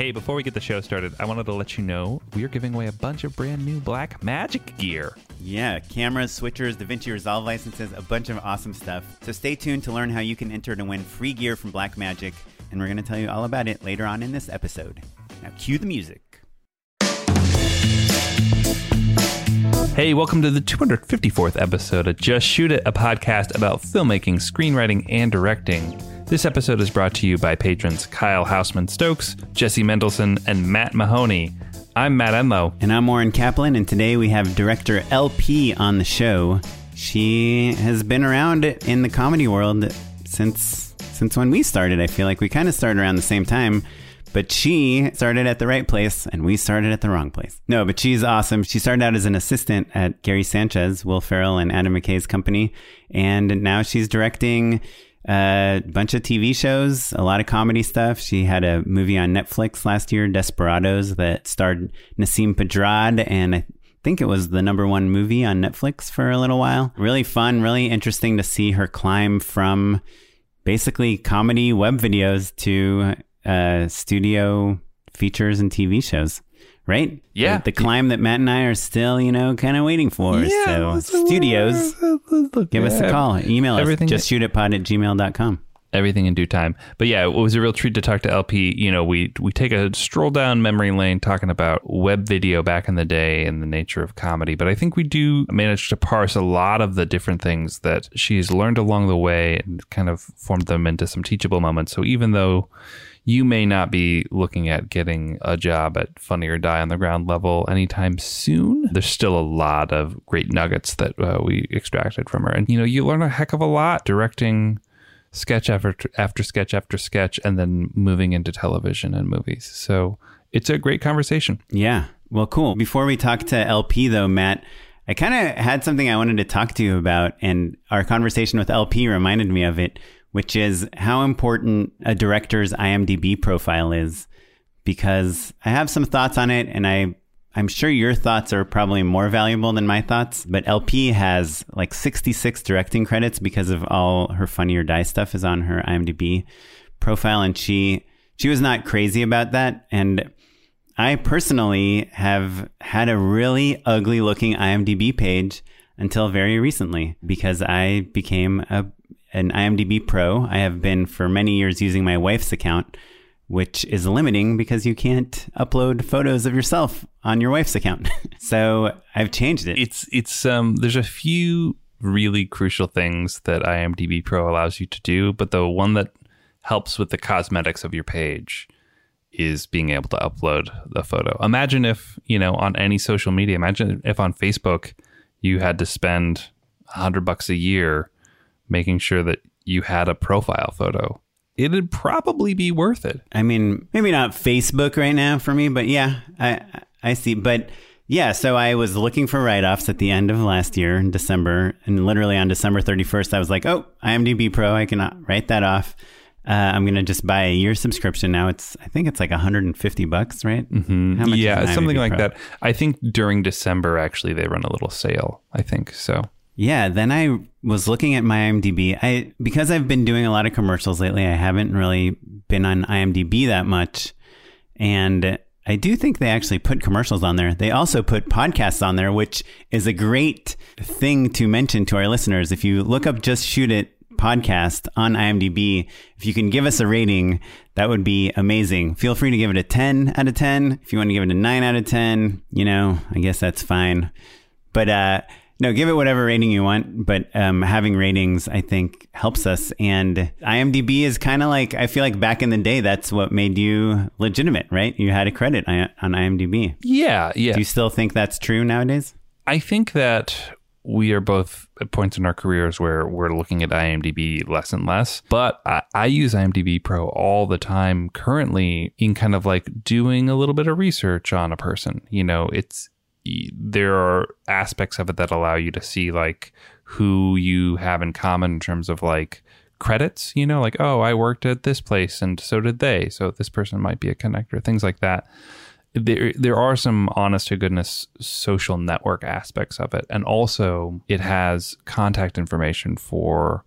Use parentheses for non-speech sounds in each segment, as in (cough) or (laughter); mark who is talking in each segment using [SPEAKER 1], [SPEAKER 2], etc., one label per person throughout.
[SPEAKER 1] Hey, before we get the show started, I wanted to let you know we are giving away a bunch of brand new Blackmagic gear.
[SPEAKER 2] Yeah, cameras, switchers, DaVinci Resolve licenses, a bunch of awesome stuff. So stay tuned to learn how you can enter to win free gear from Blackmagic, and we're going to tell you all about it later on in this episode. Now, cue the music.
[SPEAKER 1] Hey, welcome to the 254th episode of Just Shoot It, a podcast about filmmaking, screenwriting, and directing. This episode is brought to you by patrons Kyle Hausman Stokes, Jesse Mendelson, and Matt Mahoney. I'm Matt Enlow.
[SPEAKER 2] And I'm Oren Kaplan, and today we have director LP on the show. She has been around in the comedy world since since when we started. I feel like we kind of started around the same time, but she started at the right place and we started at the wrong place. No, but she's awesome. She started out as an assistant at Gary Sanchez, Will Ferrell, and Adam McKay's company, and now she's directing a bunch of TV shows, a lot of comedy stuff. She had a movie on Netflix last year, Desperados, that starred Nasim Pedrad, and I think it was the number one movie on Netflix for a little while. Really fun, really interesting to see her climb from basically comedy web videos to uh, studio features and TV shows. Right?
[SPEAKER 1] Yeah.
[SPEAKER 2] The, the climb that Matt and I are still, you know, kind of waiting for. so, studios, give us a call. Email us.
[SPEAKER 1] Everything-
[SPEAKER 2] Just shoot it pod at gmail.com.
[SPEAKER 1] Everything in due time. But yeah, it was a real treat to talk to LP. You know, we we take a stroll down memory lane talking about web video back in the day and the nature of comedy. But I think we do manage to parse a lot of the different things that she's learned along the way and kind of formed them into some teachable moments. So even though you may not be looking at getting a job at Funny or Die on the ground level anytime soon. There's still a lot of great nuggets that uh, we extracted from her. And, you know, you learn a heck of a lot directing sketch after, after sketch after sketch and then moving into television and movies. So it's a great conversation.
[SPEAKER 2] Yeah. Well, cool. Before we talk to LP, though, Matt, I kind of had something I wanted to talk to you about, and our conversation with LP reminded me of it, which is how important a director's IMDb profile is. Because I have some thoughts on it, and I I'm sure your thoughts are probably more valuable than my thoughts. But LP has like 66 directing credits because of all her Funny or Die stuff is on her IMDb profile, and she she was not crazy about that, and I personally have had a really ugly looking IMDb page until very recently because I became a an IMDb pro. I have been for many years using my wife's account, which is limiting because you can't upload photos of yourself on your wife's account. (laughs) so I've changed it.
[SPEAKER 1] It's, it's, um, there's a few really crucial things that IMDb Pro allows you to do, but the one that helps with the cosmetics of your page is being able to upload the photo. Imagine if, you know, on any social media, imagine if on Facebook you had to spend a hundred bucks a year making sure that you had a profile photo. It'd probably be worth it.
[SPEAKER 2] I mean, maybe not Facebook right now for me, but yeah, I I see. But yeah, so I was looking for write-offs at the end of last year in December, and literally on December 31st, I was like, "Oh, IMDb Pro, I can write that off. Uh, I'm gonna just buy a year subscription now. It's I think it's like 150 bucks, right?
[SPEAKER 1] Mm-hmm. Yeah, something like
[SPEAKER 2] Pro?
[SPEAKER 1] that. I think during December, actually, they run a little sale. I think so.
[SPEAKER 2] Yeah, then I was looking at my IMDb. I because I've been doing a lot of commercials lately, I haven't really been on IMDb that much. And I do think they actually put commercials on there. They also put podcasts on there, which is a great thing to mention to our listeners. If you look up just shoot it podcast on IMDb. If you can give us a rating, that would be amazing. Feel free to give it a 10 out of 10. If you want to give it a 9 out of 10, you know, I guess that's fine. But uh, no, give it whatever rating you want. But um, having ratings, I think, helps us. And IMDb is kind of like, I feel like back in the day, that's what made you legitimate, right? You had a credit on IMDb.
[SPEAKER 1] Yeah, yeah.
[SPEAKER 2] Do you still think that's true nowadays?
[SPEAKER 1] I think that we are both at points in our careers where we're looking at IMDb less and less. But I, I, use IMDb Pro all the time currently in kind of like doing a little bit of research on a person. You know, it's there are aspects of it that allow you to see like who you have in common in terms of like credits, you know, like, oh, I worked at this place and so did they. So this person might be a connector, things like that. There, there are some honest to goodness social network aspects of it. And also, it has contact information for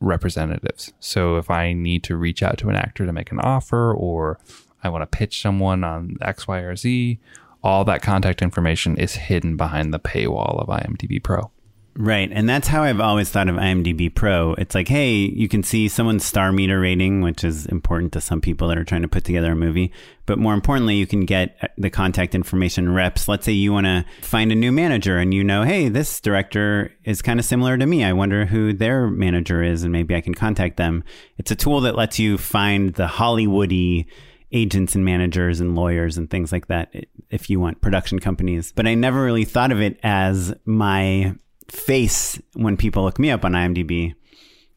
[SPEAKER 1] representatives. So if I need to reach out to an actor to make an offer or I want to pitch someone on X, Y, or Z, all that contact information is hidden behind the paywall of IMDb Pro.
[SPEAKER 2] Right. And that's how I've always thought of IMDb Pro. It's like, hey, you can see someone's star meter rating, which is important to some people that are trying to put together a movie. But more importantly, you can get uh, the contact information reps. Let's say you want to find a new manager and you know, hey, this director is kind of similar to me. I wonder who their manager is and maybe I can contact them. It's a tool that lets you find the Hollywoody agents and managers and lawyers and things like that if you want production companies. But I never really thought of it as my face when people look me up on IMDb.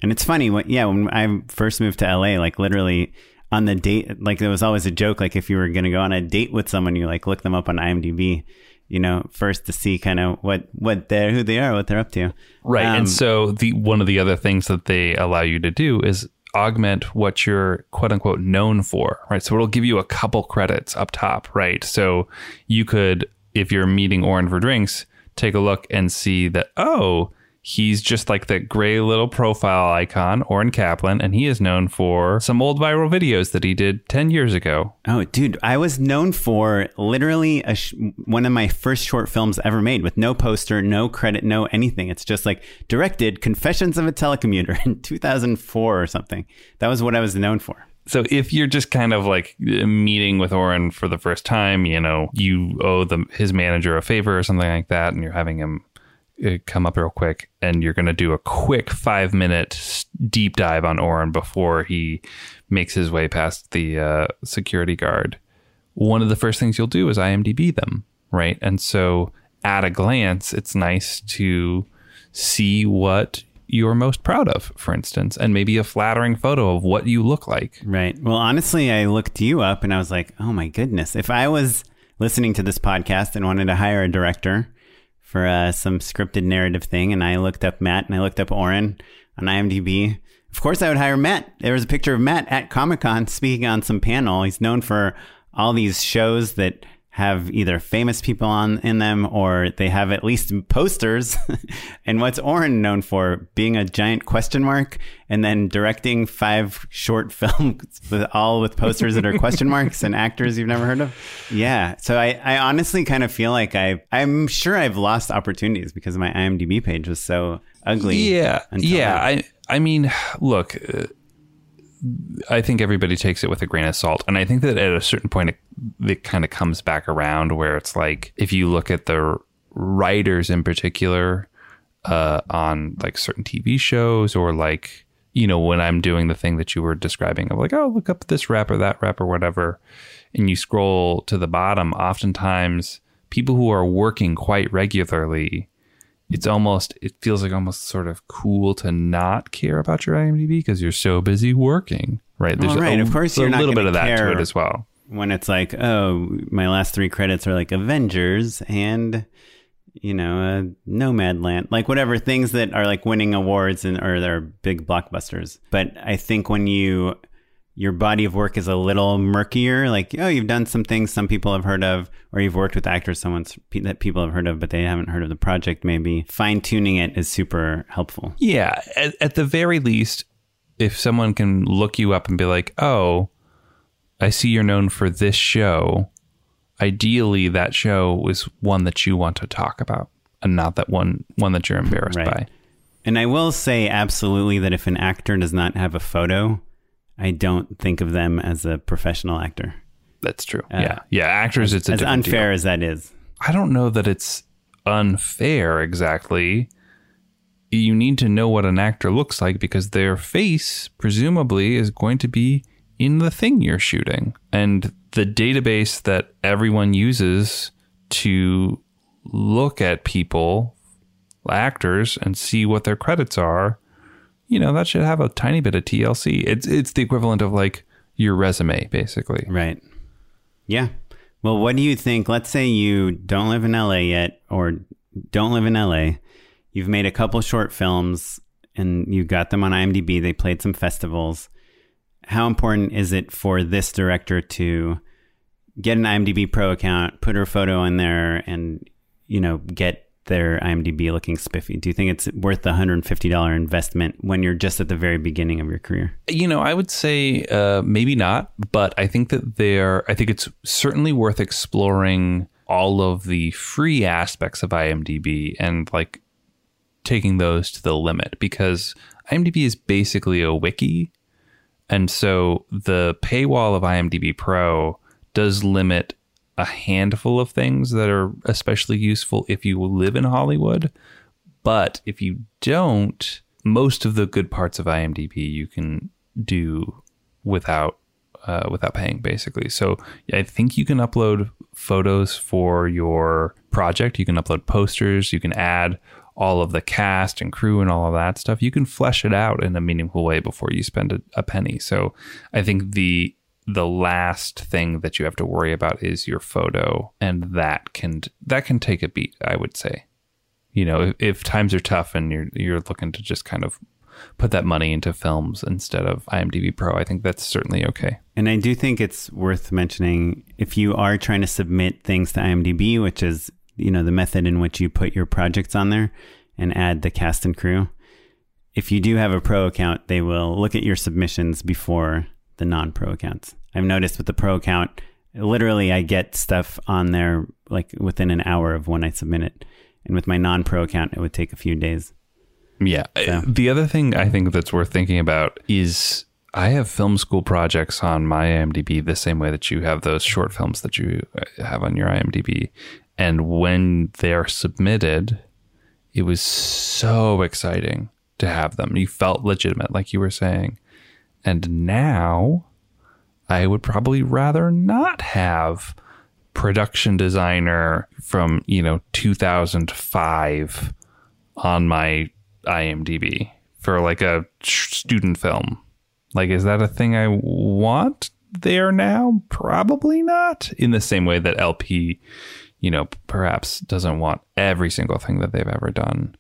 [SPEAKER 2] And it's funny, when, yeah, when I first moved to LA, like literally on the date, like there was always a joke, like if you were going to go on a date with someone, you like look them up on IMDb, you know, first to see kind of what, what they're, who they are, what they're up to.
[SPEAKER 1] Right. Um, and so the, one of the other things that they allow you to do is augment what you're quote unquote known for, right? So it'll give you a couple credits up top, right? So you could, if you're meeting Oren for drinks, take a look and see that, oh, He's just like that gray little profile icon, Oren Kaplan, and he is known for some old viral videos that he did 10 years ago.
[SPEAKER 2] Oh, dude, I was known for literally sh- one of my first short films ever made with no poster, no credit, no anything. It's just like directed Confessions of a Telecommuter (laughs) in 2004 or something. That was what I was known for.
[SPEAKER 1] So if you're just kind of like meeting with Oren for the first time, you know, you owe the his manager a favor or something like that, and you're having him come up real quick and you're going to do a quick five minute deep dive on Oren before he makes his way past the uh, security guard, one of the first things you'll do is IMDb them, right? And so at a glance, it's nice to see what you're most proud of, for instance, and maybe a flattering photo of what you look like.
[SPEAKER 2] Right. Well, honestly, I looked you up and I was like, oh my goodness, if I was listening to this podcast and wanted to hire a director, for uh, some scripted narrative thing, and I looked up Matt and I looked up Oren on IMDb. Of course, I would hire Matt. There was a picture of Matt at Comic Con speaking on some panel. He's known for all these shows that have either famous people on in them or they have at least posters. (laughs) and what's Oren known for? Being a giant question mark and then directing five short (laughs) films with all with posters that are question marks and actors you've never heard of. Yeah. So I, I honestly kind of feel like I I'm sure I've lost opportunities because my IMDb page was so ugly.
[SPEAKER 1] Yeah. Yeah. I I mean, look, uh, I think everybody takes it with a grain of salt. And I think that at a certain point, it, it kind of comes back around where it's like, if you look at the writers in particular uh, on like certain TV shows or like, you know, when I'm doing the thing that you were describing of like, oh, look up this rap or that rap or whatever, and you scroll to the bottom, oftentimes people who are working quite regularly it's almost it feels like almost sort of cool to not care about your IMDb because you're so busy working, right?
[SPEAKER 2] There's right. A, of course, you're
[SPEAKER 1] a little bit of that
[SPEAKER 2] to
[SPEAKER 1] it as well.
[SPEAKER 2] When it's like, oh, my last three credits are like Avengers and you know, uh, Nomadland, like whatever things that are like winning awards and or they're big blockbusters. But I think when you your body of work is a little murkier. Like, oh, you've done some things some people have heard of, or you've worked with actors someone that people have heard of, but they haven't heard of the project. Maybe fine tuning it is super helpful.
[SPEAKER 1] Yeah, at, at, the very least, if someone can look you up and be like, oh, I see you're known for this show. Ideally, that show is one that you want to talk about, and not that one one that you're embarrassed
[SPEAKER 2] right.
[SPEAKER 1] by.
[SPEAKER 2] And I will say absolutely that if an actor does not have a photo, I don't think of them as a professional actor.
[SPEAKER 1] That's true. Uh, yeah. Yeah. Actors, it's a
[SPEAKER 2] As unfair
[SPEAKER 1] deal.
[SPEAKER 2] as that is.
[SPEAKER 1] I don't know that it's unfair exactly. You need to know what an actor looks like because their face, presumably, is going to be in the thing you're shooting. And the database that everyone uses to look at people, actors, and see what their credits are, you know, that should have a tiny bit of TLC. It's it's the equivalent of like your resume, basically.
[SPEAKER 2] Right. Yeah. Well, what do you think? Let's say you don't live in LA yet or don't live in LA. You've made a couple short films and you got them on IMDb. They played some festivals. How important is it for this director to get an IMDb Pro account, put her photo in there, and, you know, get their IMDb looking spiffy? Do you think it's worth the $150 investment when you're just at the very beginning of your career?
[SPEAKER 1] You know, I would say uh, maybe not, but I think that there, I think it's certainly worth exploring all of the free aspects of IMDb and like taking those to the limit because IMDb is basically a wiki. And so the paywall of IMDb Pro does limit a handful of things that are especially useful if you live in Hollywood. But if you don't, most of the good parts of IMDb you can do without uh, without paying, basically. So I think you can upload photos for your project. You can upload posters. You can add all of the cast and crew and all of that stuff. You can flesh it out in a meaningful way before you spend a, a penny. So I think the the last thing that you have to worry about is your photo, and that can that can take a beat. I would say you know, if, if times are tough and you're you're looking to just kind of put that money into films instead of IMDb Pro, I think that's certainly okay.
[SPEAKER 2] And I do think it's worth mentioning if you are trying to submit things to IMDb, which is, you know, the method in which you put your projects on there and add the cast and crew. If you do have a pro account, they will look at your submissions before the non pro accounts. I've noticed with the pro account, literally I get stuff on there like within an hour of when I submit it. And with my non pro account, it would take a few days.
[SPEAKER 1] Yeah.
[SPEAKER 2] So-
[SPEAKER 1] The other thing I think that's worth thinking about is I have film school projects on my IMDb the same way that you have those short films that you uh, have on your IMDb. And when they're submitted, it was so exciting to have them. You felt legitimate, like you were saying. And now I would probably rather not have production designer from, you know, 2005 on my IMDb for like a student film. Like, is that a thing I want there now? Probably not. In the same way that LP, you know, perhaps doesn't want every single thing that they've ever done.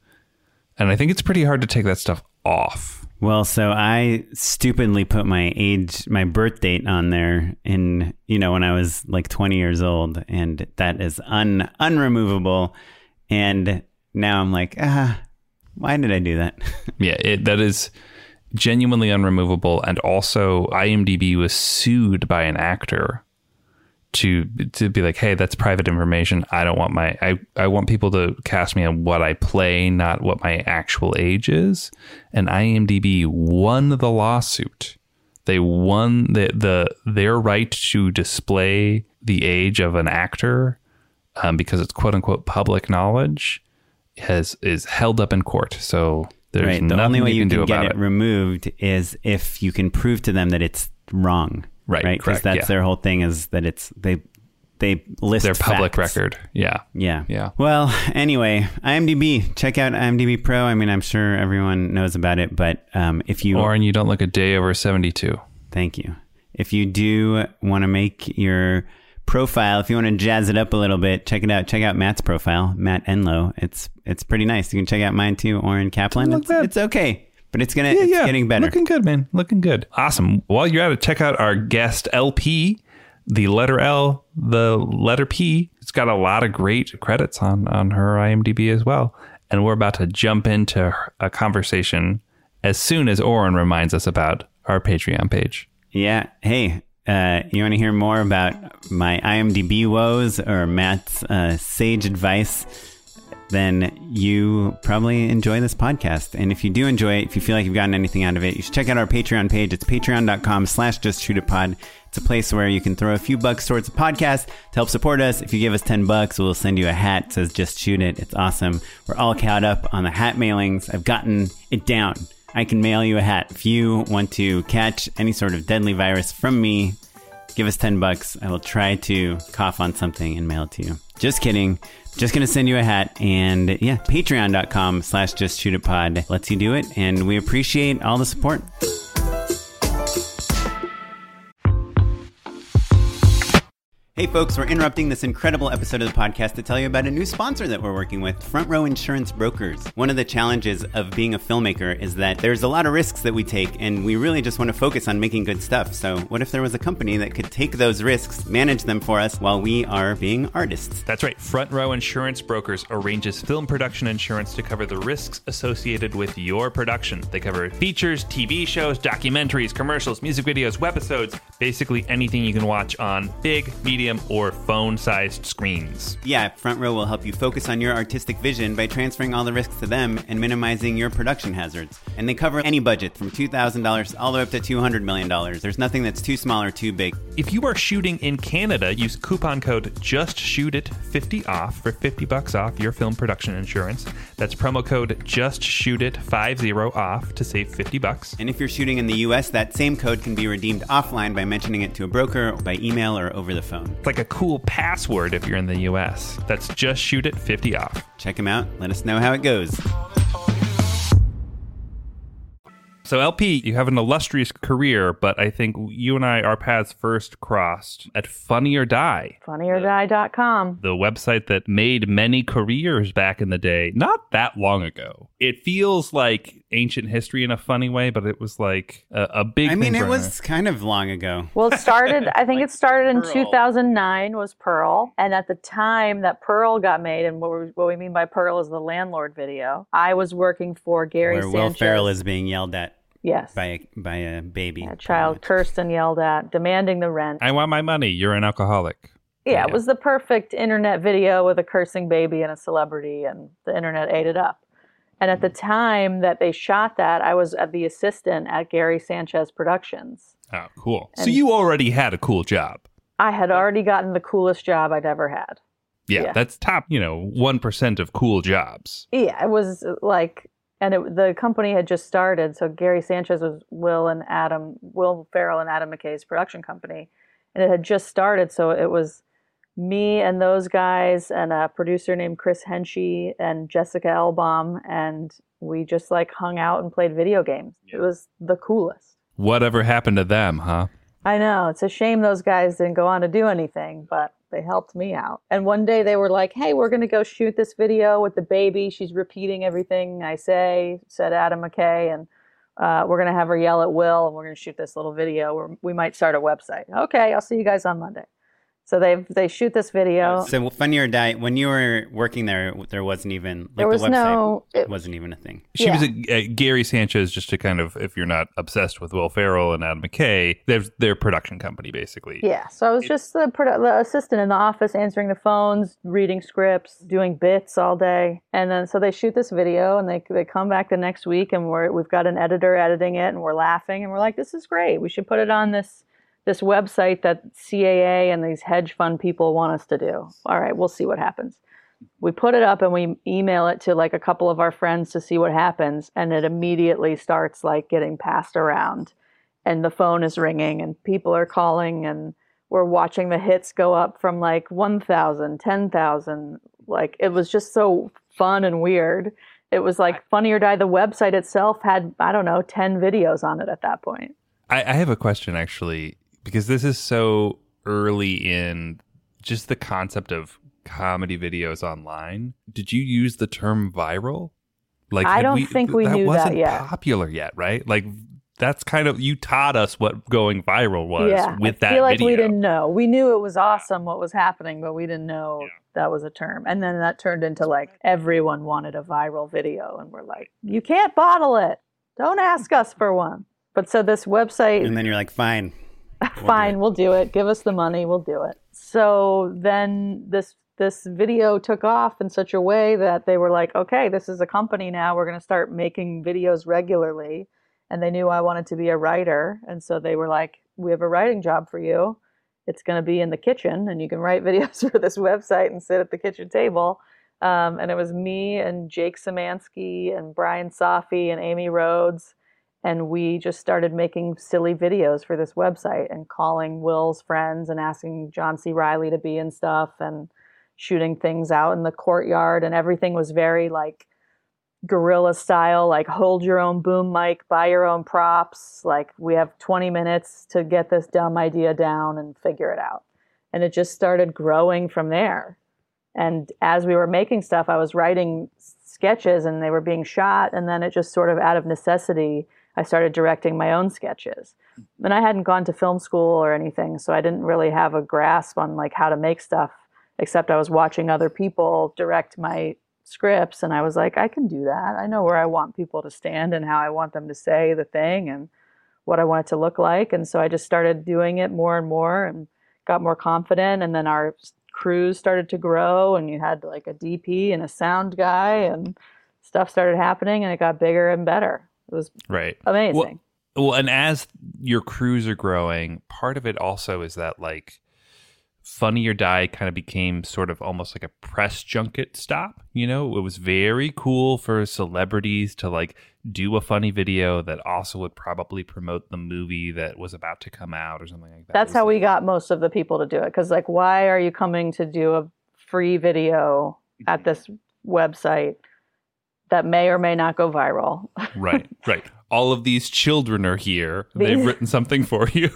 [SPEAKER 1] And I think it's pretty hard to take that stuff off.
[SPEAKER 2] Well, so I stupidly put my age, my birth date on there in, you know, when I was like 20 years old, and that is un unremovable. And now I'm like, ah, why did I do that? (laughs)
[SPEAKER 1] Yeah, it, that is genuinely unremovable. And also, IMDb was sued by an actor to to be like, hey, that's private information. I don't want my I, I want people to cast me on what I play, not what my actual age is. And IMDb won the lawsuit. They won the, the their right to display the age of an actor um, because it's quote unquote public knowledge has is held up in court. So there's
[SPEAKER 2] right. The
[SPEAKER 1] nothing
[SPEAKER 2] only way
[SPEAKER 1] you
[SPEAKER 2] you
[SPEAKER 1] can,
[SPEAKER 2] can,
[SPEAKER 1] do
[SPEAKER 2] get
[SPEAKER 1] about
[SPEAKER 2] it,
[SPEAKER 1] it.
[SPEAKER 2] removed is if you can prove to them that it's wrong.
[SPEAKER 1] Right,
[SPEAKER 2] Right. Because that's
[SPEAKER 1] yeah.
[SPEAKER 2] their whole thing is that it's they they list
[SPEAKER 1] Their public
[SPEAKER 2] facts.
[SPEAKER 1] record. Yeah.
[SPEAKER 2] Yeah.
[SPEAKER 1] Yeah.
[SPEAKER 2] Well, anyway, IMDb. Check out IMDb Pro. I mean, I'm sure everyone knows about it, but um, if you
[SPEAKER 1] Oren you don't look a day over 72.
[SPEAKER 2] Thank you. If you do want to make your profile, if you want to jazz it up a little bit, check it out. Check out Matt's profile, Matt Enlow. It's it's pretty nice. You can check out mine too, Oren Kaplan. It's, it's okay, but it's gonna yeah, it's getting better.
[SPEAKER 1] Looking good, man. Looking good. Awesome. While you're at it, check out our guest LP, the letter L, the letter P. It's got a lot of great credits on on her IMDb as well. And we're about to jump into a conversation as soon as Oren reminds us about our Patreon page.
[SPEAKER 2] Yeah. Hey, uh, you want to hear more about my IMDb woes or Matt's uh, sage advice? Then you probably enjoy this podcast. And if you do enjoy it, if you feel like you've gotten anything out of it, you should check out our Patreon page. It's patreon.com slash just shoot it pod. It's a place where you can throw a few bucks towards the podcast to help support us. If you give us 10 bucks, we'll send you a hat that says just shoot it. It's awesome. We're all caught up on the hat mailings. I've gotten it down. I can mail you a hat. If you want to catch any sort of deadly virus from me, give us 10 bucks. I will try to cough on something and mail it to you. Just kidding. Just gonna send you a hat and yeah, patreon.com slash just shoot it pod lets you do it and we appreciate all the support. Hey folks, we're interrupting this incredible episode of the podcast to tell you about a new sponsor that we're working with, Front Row Insurance Brokers. One of the challenges of being a filmmaker is that there's a lot of risks that we take, and we really just want to focus on making good stuff. So, what if there was a company that could take those risks, manage them for us while we are being artists?
[SPEAKER 1] That's right. Front Row Insurance Brokers arranges film production insurance to cover the risks associated with your production. They cover features, TV shows, documentaries, commercials, music videos, webisodes, basically anything you can watch on big, medium, or phone sized screens.
[SPEAKER 2] Yeah, Front Row will help you focus on your artistic vision by transferring all the risks to them and minimizing your production hazards. And they cover any budget from $2,000 all the way up to $200 million. There's nothing that's too small or too big.
[SPEAKER 1] If you are shooting in Canada, use coupon code JustShootIt50 off for 50 bucks off your film production insurance. That's promo code JustShootIt50 off to save 50 bucks.
[SPEAKER 2] And if you're shooting in the US, that same code can be redeemed offline by mentioning it to a broker, by email, or over the phone.
[SPEAKER 1] It's like a cool password if you're in the US. That's just shoot it 50 off.
[SPEAKER 2] Check them out. Let us know how it goes.
[SPEAKER 1] So LP, you have an illustrious career, but I think you and I, our paths first crossed at Funny or Die,
[SPEAKER 3] funnyordie.com.
[SPEAKER 1] the website that made many careers back in the day, not that long ago. It feels like ancient history in a funny way, but it was like a, a big.
[SPEAKER 2] I mean, it
[SPEAKER 1] for
[SPEAKER 2] was kind of long ago.
[SPEAKER 3] Well, it started, I think it (laughs) started in
[SPEAKER 2] Pearl.
[SPEAKER 3] 2009 was Pearl. And at the time that Pearl got made, and what we, what we mean by Pearl is the landlord video, I was working for Gary
[SPEAKER 2] Where
[SPEAKER 3] Sanchez.
[SPEAKER 2] Will Ferrell is being yelled at
[SPEAKER 3] Yes.
[SPEAKER 2] by a, by a baby.
[SPEAKER 3] a child cursed and yelled at, demanding the rent.
[SPEAKER 1] I want my money. You're an alcoholic.
[SPEAKER 3] yeah,
[SPEAKER 1] yeah.
[SPEAKER 3] it was the perfect internet video with a cursing baby and a celebrity, and the internet ate it up. And at the time that they shot that, I was the assistant at Gary Sanchez Productions.
[SPEAKER 1] Oh, cool. so you already had a cool job.
[SPEAKER 3] I had already gotten the coolest job I'd ever had.
[SPEAKER 1] Yeah,
[SPEAKER 3] Yeah.
[SPEAKER 1] that's top, you know, 1% of cool jobs.
[SPEAKER 3] Yeah, it was uh, like, and it, the company had just started. So Gary Sanchez was Will and Adam, Will Ferrell and Adam McKay's production company, and it had just started. So it was me and those guys and a producer named Chris Henchy and Jessica Elbaum, and we just like hung out and played video games. It was the coolest.
[SPEAKER 1] Whatever happened to them, huh?
[SPEAKER 3] I know. It's a shame those guys didn't go on to do anything, but they helped me out. And one day they were like, hey, we're going to go shoot this video with the baby. She's repeating everything I say, said Adam McKay. And uh, we're going to have her yell at Will and we're going to shoot this little video. Where we might start a website. Okay, I'll see you guys on Monday. So they they shoot this video.
[SPEAKER 2] So funny or die. When you were working there, there wasn't even like
[SPEAKER 3] There was
[SPEAKER 2] the website
[SPEAKER 3] no- it-
[SPEAKER 2] wasn't even a thing.
[SPEAKER 1] She
[SPEAKER 3] Yeah.
[SPEAKER 1] was a, a Gary Sanchez, just to kind of, if you're not obsessed with Will Ferrell and Adam McKay, they're their production company, basically.
[SPEAKER 3] Yeah, so I was just the, produ- the assistant in the office answering the phones, reading scripts, doing bits all day. And then so they shoot this video and they they come back the next week and we're we've got an editor editing it and we're laughing and we're like this is great. We should put it on this this website that CAA and these hedge fund people want us to do. All right, we'll see what happens. We put it up and we email it to like a couple of our friends to see what happens and it immediately starts like getting passed around and the phone is ringing and people are calling and we're watching the hits go up from like 1000 10000 like it was just so fun and weird. It was like funny or die. The website itself had i don't know 10 videos on it at that point.
[SPEAKER 1] I, I have a question actually, because this is so early in just the concept of comedy videos online. Did you use the term viral? Like
[SPEAKER 3] I don't think we
[SPEAKER 1] that
[SPEAKER 3] knew that
[SPEAKER 1] wasn't
[SPEAKER 3] yet.
[SPEAKER 1] popular yet, right? Like that's kind of you taught us what going viral was
[SPEAKER 3] yeah
[SPEAKER 1] with
[SPEAKER 3] i
[SPEAKER 1] that
[SPEAKER 3] feel like
[SPEAKER 1] video.
[SPEAKER 3] we didn't know we knew it was awesome what was happening but we didn't know that was a term and then that turned into like everyone wanted a viral video and we're like you can't bottle it don't ask us for one but so this website
[SPEAKER 2] And then you're like, fine.
[SPEAKER 3] Fine, we'll do it. Give us the money, we'll do it. So then this this video took off in such a way that they were like, okay, this is a company now. We're going to start making videos regularly. And they knew I wanted to be a writer. And so they were like, we have a writing job for you. It's going to be in the kitchen, and you can write (laughs) videos for this website and sit at the kitchen table. Um, and it was me and Jake Szymanski and Brian Safi and Amy Rhodes. And we just started making silly videos for this website and calling Will's friends and asking John C. Reilly to be in stuff and shooting things out in the courtyard. And everything was very like guerrilla style, like hold your own boom mic, buy your own props. Like we have 20 minutes to get this dumb idea down and figure it out. And it just started growing from there. And as we were making stuff, I was writing sketches and they were being shot. And then it just sort of out of necessity, I started directing my own sketches. And I hadn't gone to film school or anything, so I didn't really have a grasp on like how to make stuff, except I was watching other people direct my scripts and I was like, I can do that. I know where I want people to stand and how I want them to say the thing and what I want it to look like. And so I just started doing it more and more and got more confident. And then our crews started to grow and you had like a DP and a sound guy and stuff started happening and it got bigger and better. It was
[SPEAKER 1] right.
[SPEAKER 3] amazing.
[SPEAKER 1] Well, well, and as your crews are growing, part of it also is that like Funny or Die kind of became sort of almost like a press junket stop. You know, it was very cool for celebrities to like do a funny video that also would probably promote the movie that was about to come out or something like that.
[SPEAKER 3] That's how we got most of the people to do it. Because, like, why are you coming to do a free video at this website that may or may not go viral? (laughs)
[SPEAKER 1] right, right. All of these children are here. They've written something for you.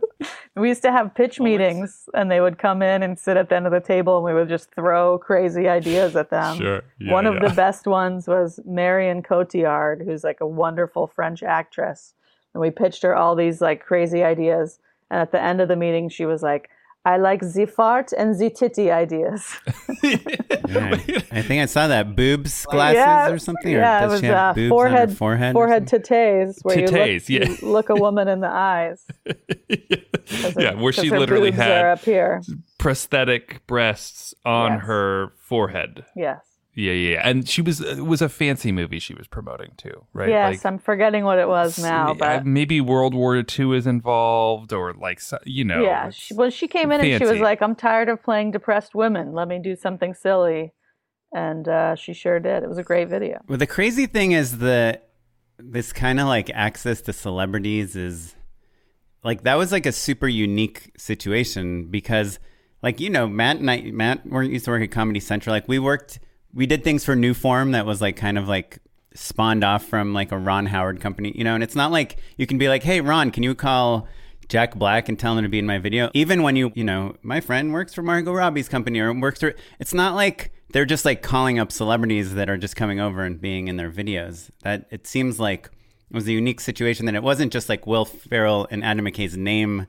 [SPEAKER 1] (laughs)
[SPEAKER 3] we used to have pitch meetings and they would come in and sit at the end of the table and we would just throw crazy ideas at them.
[SPEAKER 1] Sure. Yeah,
[SPEAKER 3] One of
[SPEAKER 1] yeah.
[SPEAKER 3] the best ones was Marion Cotillard, who's like a wonderful French actress. And we pitched her all these like crazy ideas. And at the end of the meeting, she was like, I like the fart and the titty ideas. (laughs)
[SPEAKER 2] Yeah. I think I saw that boobs glasses
[SPEAKER 3] Yeah,
[SPEAKER 2] or something.
[SPEAKER 3] yeah,
[SPEAKER 2] or
[SPEAKER 3] it was
[SPEAKER 2] she have
[SPEAKER 3] uh,
[SPEAKER 2] boobs
[SPEAKER 3] forehead,
[SPEAKER 2] on her forehead?
[SPEAKER 3] forehead titties, where
[SPEAKER 1] Titties,
[SPEAKER 3] you, look,
[SPEAKER 1] yeah.
[SPEAKER 3] you look a woman in the eyes. (laughs)
[SPEAKER 1] yeah,
[SPEAKER 3] her-
[SPEAKER 1] where she literally
[SPEAKER 3] boobs
[SPEAKER 1] had
[SPEAKER 3] up here.
[SPEAKER 1] prosthetic breasts on
[SPEAKER 3] Yes.
[SPEAKER 1] her forehead.
[SPEAKER 3] Yes.
[SPEAKER 1] Yeah, yeah, yeah. And she was it was a fancy movie she was promoting too, right?
[SPEAKER 3] Yes, I'm forgetting what it was now, but
[SPEAKER 1] maybe World War II is involved, or like you know.
[SPEAKER 3] yeah,
[SPEAKER 1] it's-
[SPEAKER 3] she, well, she came in and she was like, "I'm tired of playing depressed women. Let me do something silly," and uh, she sure did. It was a great video.
[SPEAKER 2] Well, the crazy thing is that this kind of like access to celebrities is like that was like a super unique situation because like you know Matt and I Matt wor- used to work at Comedy Central. Like we worked, we did things for New Form that was like kind of like spawned off from like a Ron Howard company, you know. And it's not like you can be like, hey Ron, can you call Jack Black and tell him to be in my video? Even when you you know my friend works for Margot Robbie's company or works for, it's not like they're just like calling up celebrities that are just coming over and being in their videos. That it seems like it was a unique situation that it wasn't just like Will Ferrell and Adam McKay's name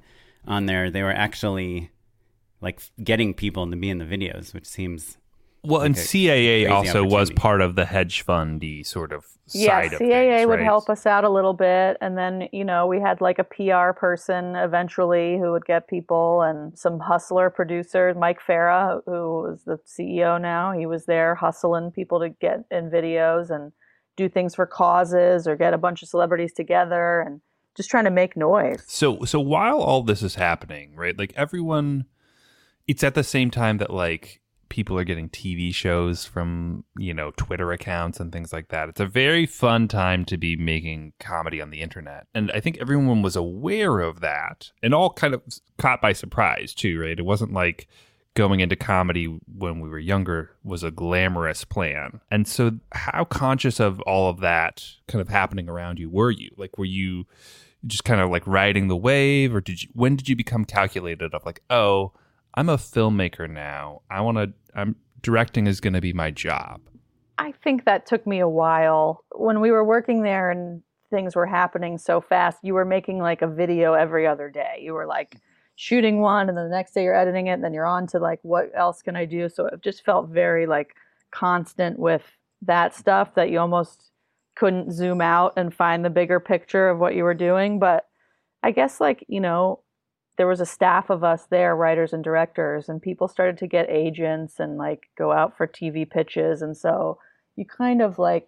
[SPEAKER 2] on there. They were actually like getting people to be in the videos, which seems
[SPEAKER 1] well, and
[SPEAKER 2] like a
[SPEAKER 1] CAA also was part of the hedge fundy sort of
[SPEAKER 3] Yeah,
[SPEAKER 1] side of
[SPEAKER 3] CAA
[SPEAKER 1] things,
[SPEAKER 3] would
[SPEAKER 1] right?
[SPEAKER 3] help us out a little bit, and then you know we had like a PR person eventually who would get people, and some hustler producer, Mike Farah, who was the CEO now. He was there hustling people to get in videos and do things for causes or get a bunch of celebrities together and just trying to make noise.
[SPEAKER 1] So so while all this is happening, right? Like everyone it's at the same time that like people are getting TV shows from, you know, Twitter accounts and things like that. It's a very fun time to be making comedy on the internet. And I think everyone was aware of that and all kind of caught by surprise too, right? It wasn't like going into comedy when we were younger was a glamorous plan. And so how conscious of all of that kind of happening around you were you? Like were you just kind of like riding the wave or did you when did you become calculated of like, "Oh, I'm a filmmaker now. I want to I'm directing is going to be my job."
[SPEAKER 3] I think that took me a while. When we were working there and things were happening so fast, you were making like a video every other day. You were like shooting one and then the next day you're editing it and then you're on to like what else can I do? So it just felt very like constant with that stuff that you almost couldn't zoom out and find the bigger picture of what you were doing, but I guess like, you know, there was a staff of us there, writers and directors, and people started to get agents and like go out for TV pitches. And so you kind of like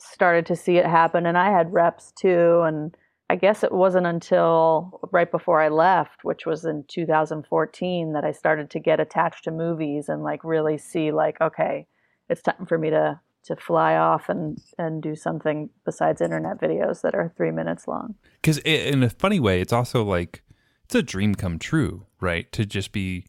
[SPEAKER 3] started to see it happen. And I had reps too. And I guess it wasn't until right before I left, which was in 2014, that I started to get attached to movies and like really see like, okay, it's time for me to to fly off and and do something besides internet videos that are three minutes long.
[SPEAKER 1] Because in a funny way, it's also like it's a dream come true, right? To just be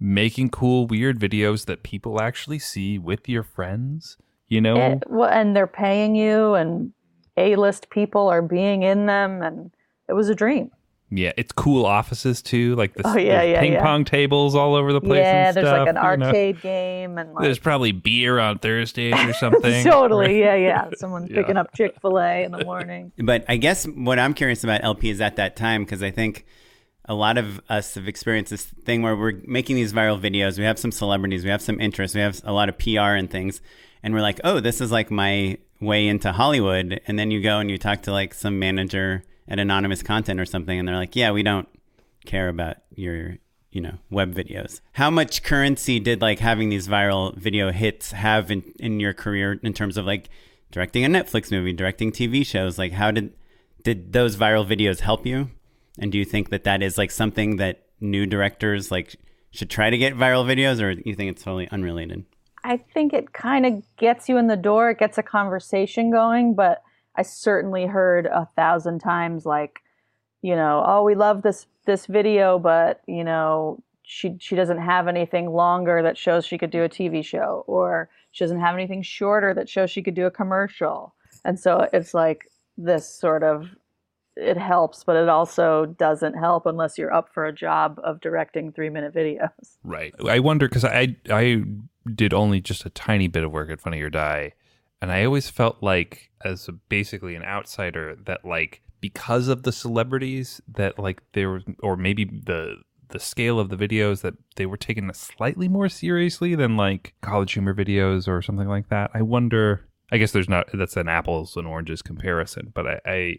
[SPEAKER 1] making cool, weird videos that people actually see with your friends. You know,
[SPEAKER 3] and, well, and they're paying you, and A-list people are being in them, and it was a dream.
[SPEAKER 1] Yeah, it's cool offices too, like the
[SPEAKER 3] oh, yeah, yeah,
[SPEAKER 1] ping
[SPEAKER 3] yeah.
[SPEAKER 1] pong tables all over the place.
[SPEAKER 3] Yeah, there's
[SPEAKER 1] stuff,
[SPEAKER 3] like an
[SPEAKER 1] you know?
[SPEAKER 3] arcade game, and like,
[SPEAKER 1] There's probably beer on Thursdays or (laughs) something.
[SPEAKER 3] totally, yeah, yeah. (laughs) Someone
[SPEAKER 1] Yeah.
[SPEAKER 3] picking up Chick Fil A in the morning.
[SPEAKER 2] But I guess what I'm curious about LP is at that time because I think a lot of us have experienced this thing where we're making these viral videos. We have some celebrities, we have some interest, we have a lot of PR and things, and we're like, oh, this is like my way into Hollywood. And then you go and you talk to like some manager at Anonymous Content or something, and they're like, yeah, we don't care about your you know web videos how much currency did like having these viral video hits have in, in your career in terms of like directing a netflix movie directing tv shows like how did did those viral videos help you and do you think that that is like something that new directors like should try to get viral videos or you think it's totally unrelated
[SPEAKER 3] I think it kind of gets you in the door. It gets a conversation going, but I certainly heard a thousand times like, you know, oh, we love this this video, but you know, she she doesn't have anything longer that shows she could do a TV show, or she doesn't have anything shorter that shows she could do a commercial. And so it's like this sort of it helps, but it also doesn't help unless you're up for a job of directing three minute videos.
[SPEAKER 1] Right. I wonder because I I did only just a tiny bit of work at Funny or Die, and I always felt like as a, basically an outsider that like because of the celebrities that like there was or maybe the the scale of the videos that they were taken slightly more seriously than like college humor videos or something like that. I wonder. I guess there's not that's an apples and oranges comparison, but I, I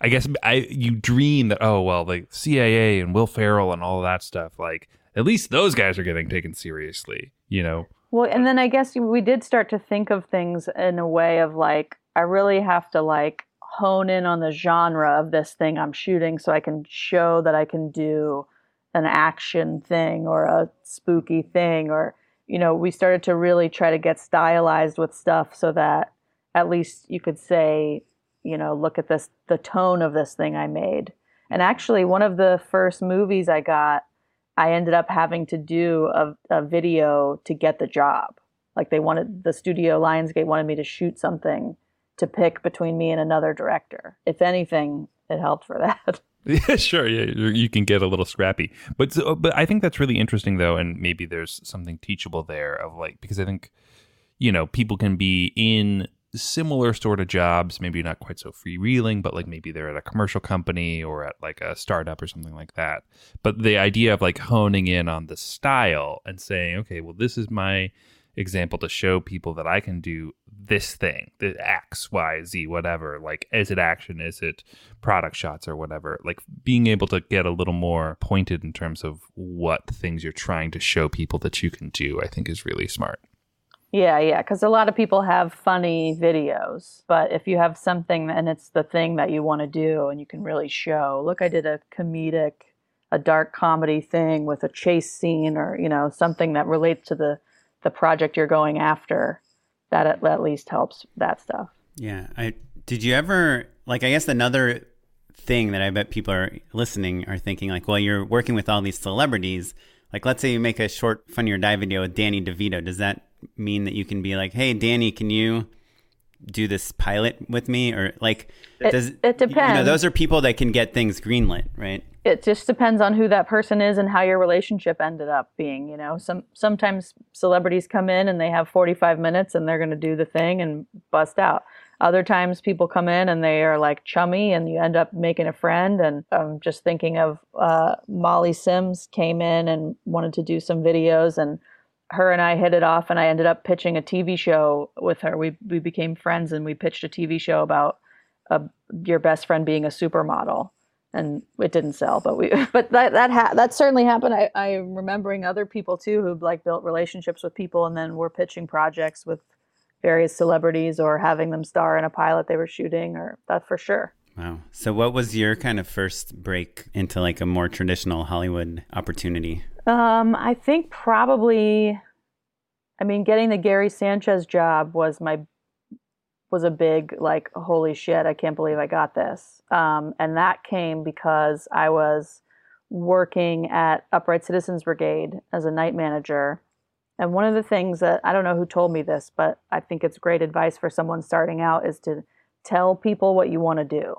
[SPEAKER 1] I guess I you dream that oh well like CAA and Will Ferrell and all that stuff like at least those guys are getting taken seriously you know
[SPEAKER 3] Well, and then I guess we did start to think of things in a way of like, I really have to like hone in on the genre of this thing I'm shooting so I can show that I can do an action thing or a spooky thing. Or, you know, we started to really try to get stylized with stuff so that at least you could say, you know, look at this, the tone of this thing I made. And actually, one of the first movies I got, I ended up having to do a, a video to get the job. Like they wanted the studio Lionsgate wanted me to shoot something to pick between me and another director. If anything, it helped for that. (laughs) (laughs)
[SPEAKER 1] yeah sure yeah you can get a little scrappy but so, but I think that's really interesting though and maybe there's something teachable there of like because I think you know people can be in similar sort of jobs maybe not quite so freewheeling but like maybe they're at a commercial company or at like a startup or something like that but the idea of like honing in on the style and saying okay well this is my example to show people that I can do this thing, the X, Y, Z, whatever. Like, is it action? Is it product shots or whatever? Like, being able to get a little more pointed in terms of what things you're trying to show people that you can do, I think is really smart.
[SPEAKER 3] Yeah, yeah, because a lot of people have funny videos, but if you have something and it's the thing that you want to do and you can really show, look, I did a comedic, a dark comedy thing with a chase scene or, you know, something that relates to the, the project you're going after, that at, at least helps that stuff.
[SPEAKER 2] Yeah. I did you ever like I guess another thing that I bet people are listening are thinking like, well, you're working with all these celebrities. Like let's say you make a short funny or die video with Danny DeVito. Does that mean that you can be like, hey Danny, can you do this pilot with me? Or like
[SPEAKER 3] It-
[SPEAKER 2] does
[SPEAKER 3] it
[SPEAKER 2] You know,
[SPEAKER 3] depends.
[SPEAKER 2] those are people that can get things greenlit, right?
[SPEAKER 3] it just depends on who that person is and how your relationship ended up being you know some sometimes celebrities come in and they have 45 minutes and they're going to do the thing and bust out other times people come in and they are like chummy and you end up making a friend and i'm just thinking of uh, molly sims came in and wanted to do some videos and her and i hit it off and i ended up pitching a tv show with her we, we became friends and we pitched a tv show about uh, your best friend being a supermodel and it didn't sell. But we, (laughs) but that that ha- that certainly happened. I, I'm remembering other people too who like built relationships with people and then were pitching projects with various celebrities or having them star in a pilot they were shooting, or that for sure.
[SPEAKER 2] Wow. So, what was your kind of first break into like a more traditional Hollywood opportunity?
[SPEAKER 3] Um, I think probably, I mean, getting the Gary Sanchez job was my was a big like holy shit i can't believe i got this. Um, and that came because i was working at upright citizens brigade as a night manager. And one of the things that i don't know who told me this but i think it's great advice for someone starting out is to tell people what you want to do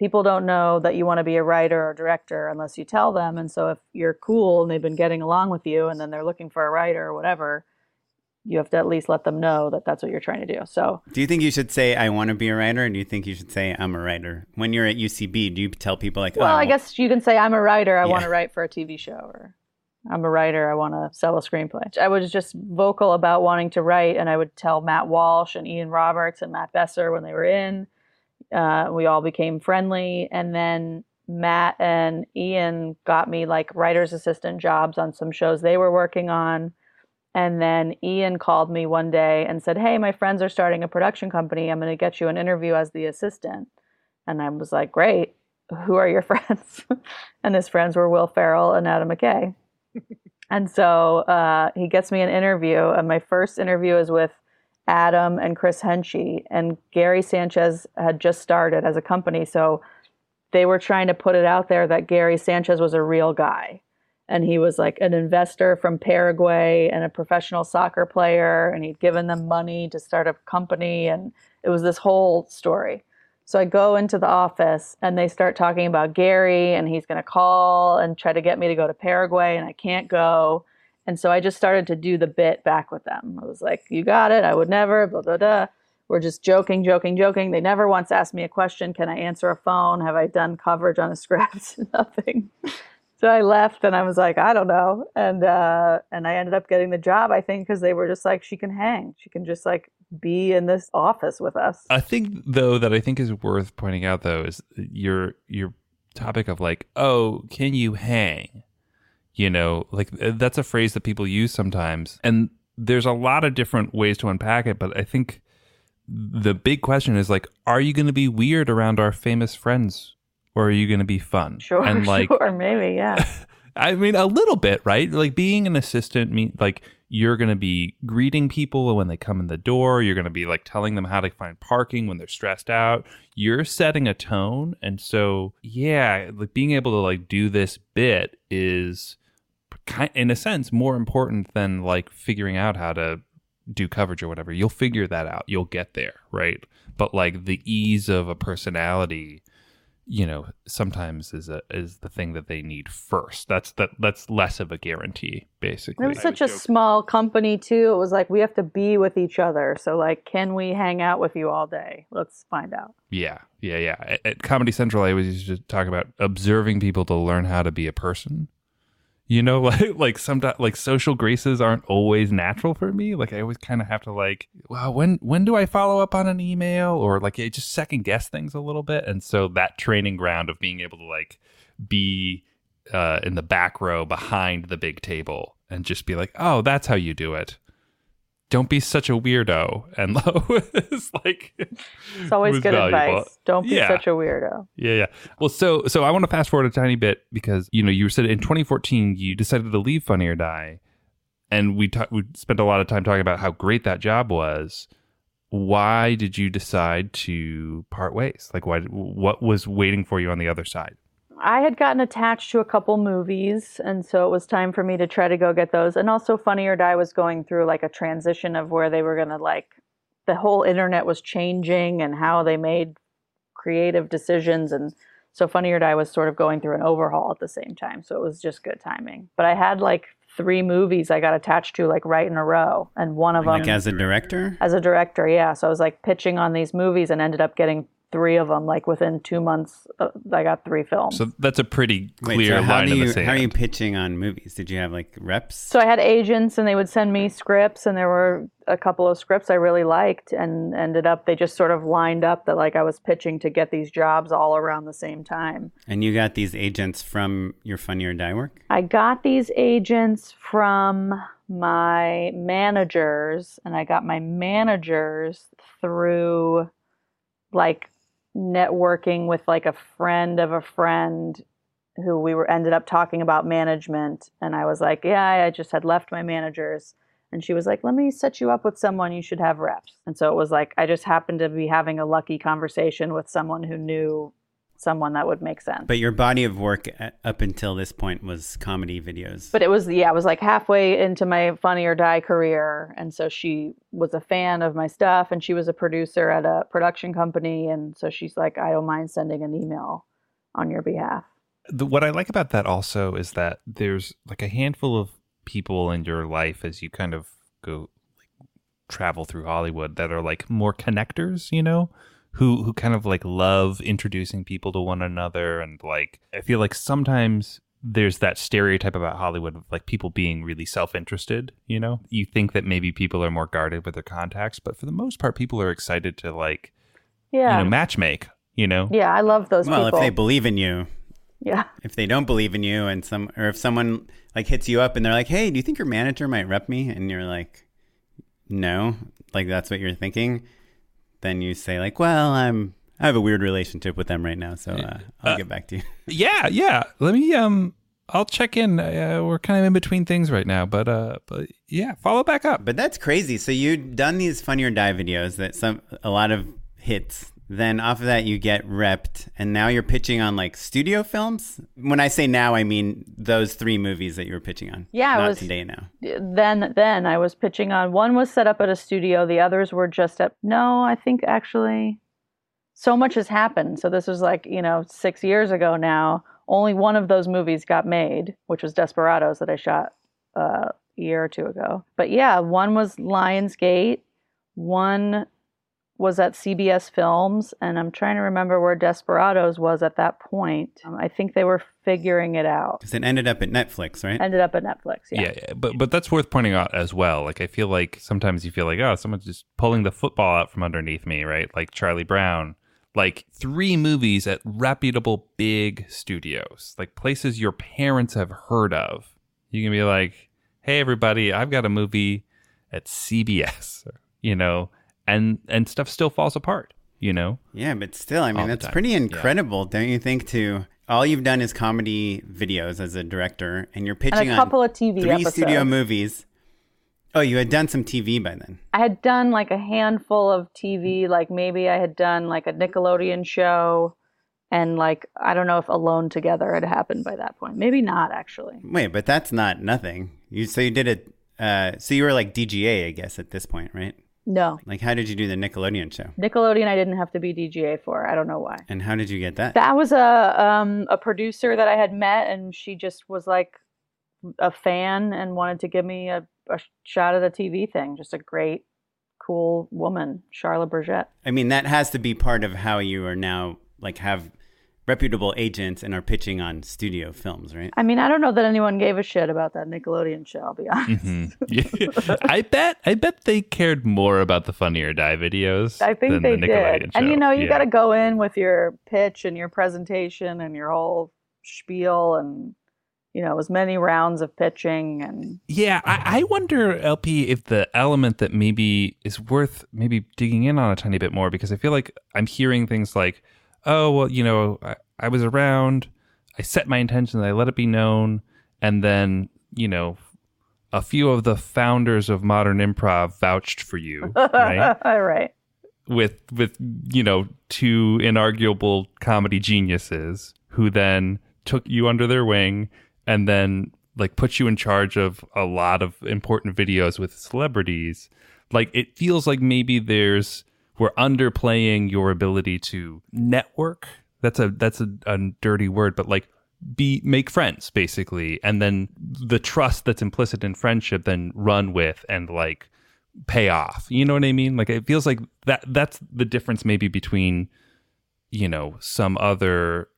[SPEAKER 3] people don't know that you want to be a writer or director unless you tell them and so if you're cool and they've been getting along with you and then they're looking for a writer or whatever you have to at least let them know that that's what you're trying to do. So,
[SPEAKER 2] do you think you should say I want to be a writer, and do you think you should say I'm a writer? When you're at UCB, do you tell people like,
[SPEAKER 3] well,
[SPEAKER 2] oh,
[SPEAKER 3] I guess you can say I'm a writer. I yeah. want to write for a TV show, or I'm a writer. I want to sell a screenplay. I was just vocal about wanting to write, and I would tell Matt Walsh and Ian Roberts and Matt Besser when they were in. Uh, we all became friendly, and then Matt and Ian got me like writer's assistant jobs on some shows they were working on and then Ian called me one day and said, Hey, my friends are starting a production company. I'm going to get you an interview as the assistant. And I was like, Great. Who are your (laughs) friends? and his friends were Will Ferrell and Adam McKay. (laughs) and so uh, he gets me an interview. And my first interview is with Adam and Chris Henchy. And Gary Sanchez had just started as a company. So they were trying to put it out there that Gary Sanchez was a real guy and he was like an investor from Paraguay and a professional soccer player and he'd given them money to start a company and it was this whole story. So I go into the office and they start talking about Gary and he's going to call and try to get me to go to Paraguay and I can't go. And so I just started to do the bit back with them. I was like, "You got it. I would never." Blah blah blah. We're just joking, joking, joking. They never once asked me a question. Can I answer a phone? Have I done coverage on a script? (laughs) Nothing so I left and I was like, I don't know. And uh, and I ended up getting the job, I think, because they were just like, she can hang. She can just like be in this office with us.
[SPEAKER 1] I think though that I think is worth pointing out though is your your topic of like, oh, can you hang? You know, like uh, that's a phrase that people use sometimes. And there's a lot of different ways to unpack it, but I think the big question is like, are you going to be weird around our famous friends or are you going to be fun?
[SPEAKER 3] Sure, and (laughs) like, sure, maybe, yeah. (laughs)
[SPEAKER 1] I mean, a little bit, right? Like being an assistant mean like you're going to be greeting people when they come in the door. You're going to be like telling them how to find parking when they're stressed out. You're setting a tone, and so yeah, like being able to like do this bit is in a sense, more important than like figuring out how to do coverage or whatever. You'll figure that out. You'll get there, right? But like the ease of a personality you know sometimes is a is the thing that they need first. That's that that's less of a guarantee basically.
[SPEAKER 3] It was such a joking. small company too. It was like we have to be with each other. So like can we hang out with you all day? Let's find out.
[SPEAKER 1] Yeah. Yeah yeah. At, at comedy central i always used to talk about observing people to learn how to be a person you know (laughs) like like sometimes like social graces aren't always natural for me. Like i always kind of have to like well when when do i follow up on an email? Or like it just second guess things a little bit. And so that training ground of being able to like be uh, in the back row behind the big table and just be like oh that's how you do it don't be such a weirdo. And (laughs) it's like
[SPEAKER 3] it's always good valuable. advice. Don't be yeah. such a weirdo.
[SPEAKER 1] Yeah, yeah. Well, so so I want to fast forward a tiny bit because you know you said in 2014 you decided to leave Funny or Die, and we ta- we spent a lot of time talking about how great that job was. Why did you decide to part ways? Like, why? What was waiting for you on the other side?
[SPEAKER 3] I had gotten attached to a couple movies, and so it was time for me to try to go get those. And also, Funny or Die was going through like a transition of where they were going to like the whole internet was changing and how they made creative decisions. And so, Funny or Die was sort of going through an overhaul at the same time. So it was just good timing. But I had like three movies I got attached to like right in a row, and one of them
[SPEAKER 2] like as a director.
[SPEAKER 3] As a director, yeah. So I was like pitching on these movies and ended up getting three of them. Like within two months, uh, I got three films.
[SPEAKER 1] So that's a pretty
[SPEAKER 2] Wait,
[SPEAKER 1] clear
[SPEAKER 2] so how
[SPEAKER 1] line
[SPEAKER 2] do
[SPEAKER 1] in
[SPEAKER 2] you
[SPEAKER 1] the sand.
[SPEAKER 2] how are you pitching on movies? Did you have like reps?
[SPEAKER 3] So I had agents, and they would send me scripts, and there were a couple of scripts I really liked, and ended up they just sort of lined up that like I was pitching to get these jobs all around the same time.
[SPEAKER 2] and you got these agents from your Funny or Die work?
[SPEAKER 3] I got these agents from my managers, and I got my managers through like networking with like a friend of a friend who we were ended up talking about management and I was like, "Yeah, I just had left my managers." And she was like, "Let me set you up with someone you should have reps." And so it was like I just happened to be having a lucky conversation with someone who knew someone that would make sense.
[SPEAKER 2] But your body of work at, up until this point was comedy videos.
[SPEAKER 3] But it was yeah, it was like halfway into my Funny or Die career, and so she was a fan of my stuff, and she was a producer at a production company, and so she's like, I don't mind sending an email on your behalf.
[SPEAKER 1] the, what I like about that also is that there's like a handful of people in your life as you kind of go like travel through Hollywood that are like more connectors, you know, who who kind of like love introducing people to one another and like I feel like sometimes there's that stereotype about Hollywood of like people being really self-interested, you know? You think that maybe people are more guarded with their contacts, but for the most part people are excited to like,
[SPEAKER 3] Yeah,
[SPEAKER 1] you know, matchmake, you know?
[SPEAKER 3] yeah, I love those
[SPEAKER 2] well,
[SPEAKER 3] people.
[SPEAKER 2] if they believe in you,
[SPEAKER 3] yeah,
[SPEAKER 2] if they don't believe in you, and some, or if someone like hits you up and they're like, "Hey, do you think your manager might rep me?" and you're like, "No," like that's what you're thinking, then you say like, "Well, I'm." I have a weird relationship with them right now, so uh, I'll get back to you. (laughs)
[SPEAKER 1] Yeah, yeah. Let me um I'll check in. Uh, we're kind of in between things right now, but uh but yeah, follow back up.
[SPEAKER 2] But that's crazy. So you've done these Funny or Die videos that some a lot of hits. Then off of that you get repped, and now you're pitching on like studio films. When I say now, I mean those three movies that you were pitching on.
[SPEAKER 3] Yeah, it
[SPEAKER 2] not
[SPEAKER 3] was-
[SPEAKER 2] today now.
[SPEAKER 3] then then I was pitching on. One was set up at a studio. The others were just at. No, I think actually, so much has happened. So this was like you know six years ago now. Only one of those movies got made, which was Desperados that I shot uh, a year or two ago. But yeah, one was Lionsgate. One was at CBS Films, and I'm trying to remember where Desperados was at that point. Um, I think they were figuring it out.
[SPEAKER 2] Because it ended up at Netflix, right?
[SPEAKER 3] Ended up at Netflix. Yeah.
[SPEAKER 1] Yeah. yeah, but but that's worth pointing out as well. Like I feel like sometimes you feel like oh someone's just pulling the football out from underneath me, right? Like Charlie Brown. Like three movies at reputable big studios, like places your parents have heard of. You can be like, "Hey everybody, I've got a movie at CBS," (laughs) you know, and and stuff still falls apart, you know.
[SPEAKER 2] Yeah, but still, I mean,
[SPEAKER 1] the
[SPEAKER 2] that's
[SPEAKER 1] time.
[SPEAKER 2] pretty
[SPEAKER 1] Yeah.
[SPEAKER 2] incredible, don't you think? To all you've done is comedy videos as a director, and you're
[SPEAKER 3] And
[SPEAKER 2] pitching
[SPEAKER 3] a couple
[SPEAKER 2] on
[SPEAKER 3] of TV
[SPEAKER 2] three
[SPEAKER 3] episodes.
[SPEAKER 2] studio movies. Oh, you had done some TV by then.
[SPEAKER 3] I had done like a handful of TV, like maybe I had done like a Nickelodeon show and like I don't know if Alone Together had happened by that point. Maybe not actually.
[SPEAKER 2] Wait, but that's not nothing. You so you did it. Uh, so you were like DGA, I guess, at this point, right?
[SPEAKER 3] No.
[SPEAKER 2] Like, how did you do the Nickelodeon show?
[SPEAKER 3] Nickelodeon I didn't have to be DGA for. I don't know why.
[SPEAKER 2] And how did you get that?
[SPEAKER 3] That was a um a producer that I had met and she just was like a fan and wanted to give me a, a shot at a TV thing. Just a great cool woman, Charlotte Burgett.
[SPEAKER 2] I mean, that has to be part of how you are now like have reputable agents and are pitching on studio films, right?
[SPEAKER 3] I mean, I don't know that anyone gave a shit about that Nickelodeon show, I'll be honest.
[SPEAKER 1] Mhm. (laughs) Yeah. I bet I bet they cared more about the Funny or Die videos.
[SPEAKER 3] I think
[SPEAKER 1] than
[SPEAKER 3] they
[SPEAKER 1] the Nickelodeon
[SPEAKER 3] did. And you know, you
[SPEAKER 1] Yeah.
[SPEAKER 3] got to go in with your pitch and your presentation and your whole spiel and you know, as many rounds of pitching and
[SPEAKER 1] Yeah, I, I wonder, LP, if the element that maybe is worth maybe digging in on a tiny bit more because I feel like I'm hearing things like, oh, well, you know, I, I was around, I set my intentions, I let it be known, and then, you know, a few of the founders of modern improv vouched for you, (laughs) right?
[SPEAKER 3] all right.
[SPEAKER 1] with with you know two inarguable comedy geniuses who then took you under their wing and then like put you in charge of a lot of important videos with celebrities like it feels like maybe there's we're underplaying your ability to network. That's a that's a, a dirty word but like be make friends basically. And then the trust that's implicit in friendship then run with and like pay off. You know what i mean? Like it feels like that that's the difference maybe between you know, some other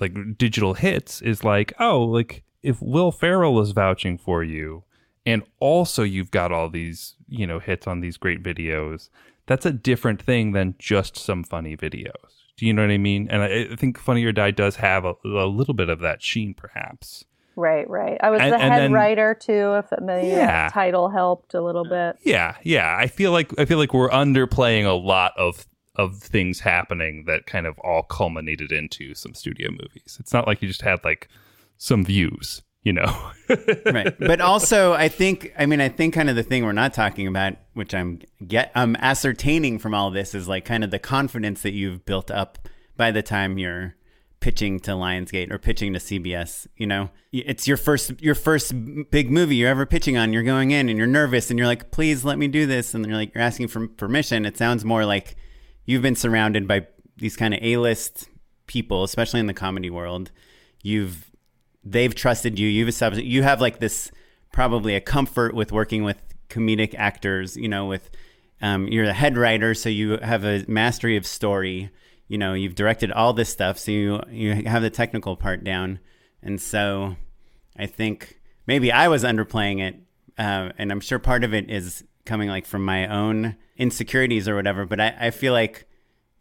[SPEAKER 1] like digital hits is like, oh, like if Will Ferrell is vouching for you and also you've got all these, you know, hits on these great videos, that's a different thing than just some funny videos. Do you know what I mean? And I, I think Funny or Die does have a, a little bit of that sheen, perhaps.
[SPEAKER 3] Right, right. I was
[SPEAKER 1] And-
[SPEAKER 3] the
[SPEAKER 1] and
[SPEAKER 3] head
[SPEAKER 1] then-
[SPEAKER 3] writer too. If the
[SPEAKER 1] Yeah.
[SPEAKER 3] title helped a little bit.
[SPEAKER 1] Yeah, yeah. I feel like I feel like we're underplaying a lot of of things happening that kind of all culminated into some studio movies. It's not like you just had like some views, you know. (laughs)
[SPEAKER 2] right. But also, I think, I mean, I think kind of the thing we're not talking about, which I'm get, I'm ascertaining from all this, is like kind of the confidence that you've built up by the time you're pitching to Lionsgate or pitching to CBS. You know, it's your first your first big movie you're ever pitching on. You're going in and you're nervous and you're like, please let me do this, and you're like you're asking for permission. It sounds more like you've been surrounded by these kind of A-list people, especially in the comedy world. You've they've trusted you. You've established you have like this probably a comfort with working with comedic actors. You know, with um, you're the head writer, so you have a mastery of story. You know, you've directed all this stuff, so you you have the technical part down. And so, I think maybe I was underplaying it, uh, and I'm sure part of it is coming like from my own insecurities or whatever. But I, I feel like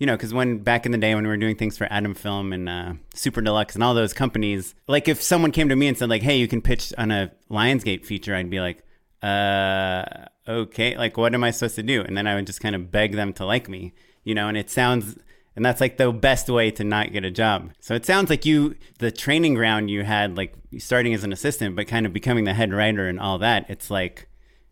[SPEAKER 2] you know, because when back in the day when we were doing things for Atom Film and uh, Super Deluxe and all those companies, like if someone came to me and said like, "Hey, you can pitch on a Lionsgate feature," I'd be like, "Uh, okay. Like, what am I supposed to do?" And then I would just kind of beg them to like me, you know. And it sounds, and that's like the best way to not get a job. So it sounds like you, the training ground you had, like starting as an assistant, but kind of becoming the head writer and all that. It's like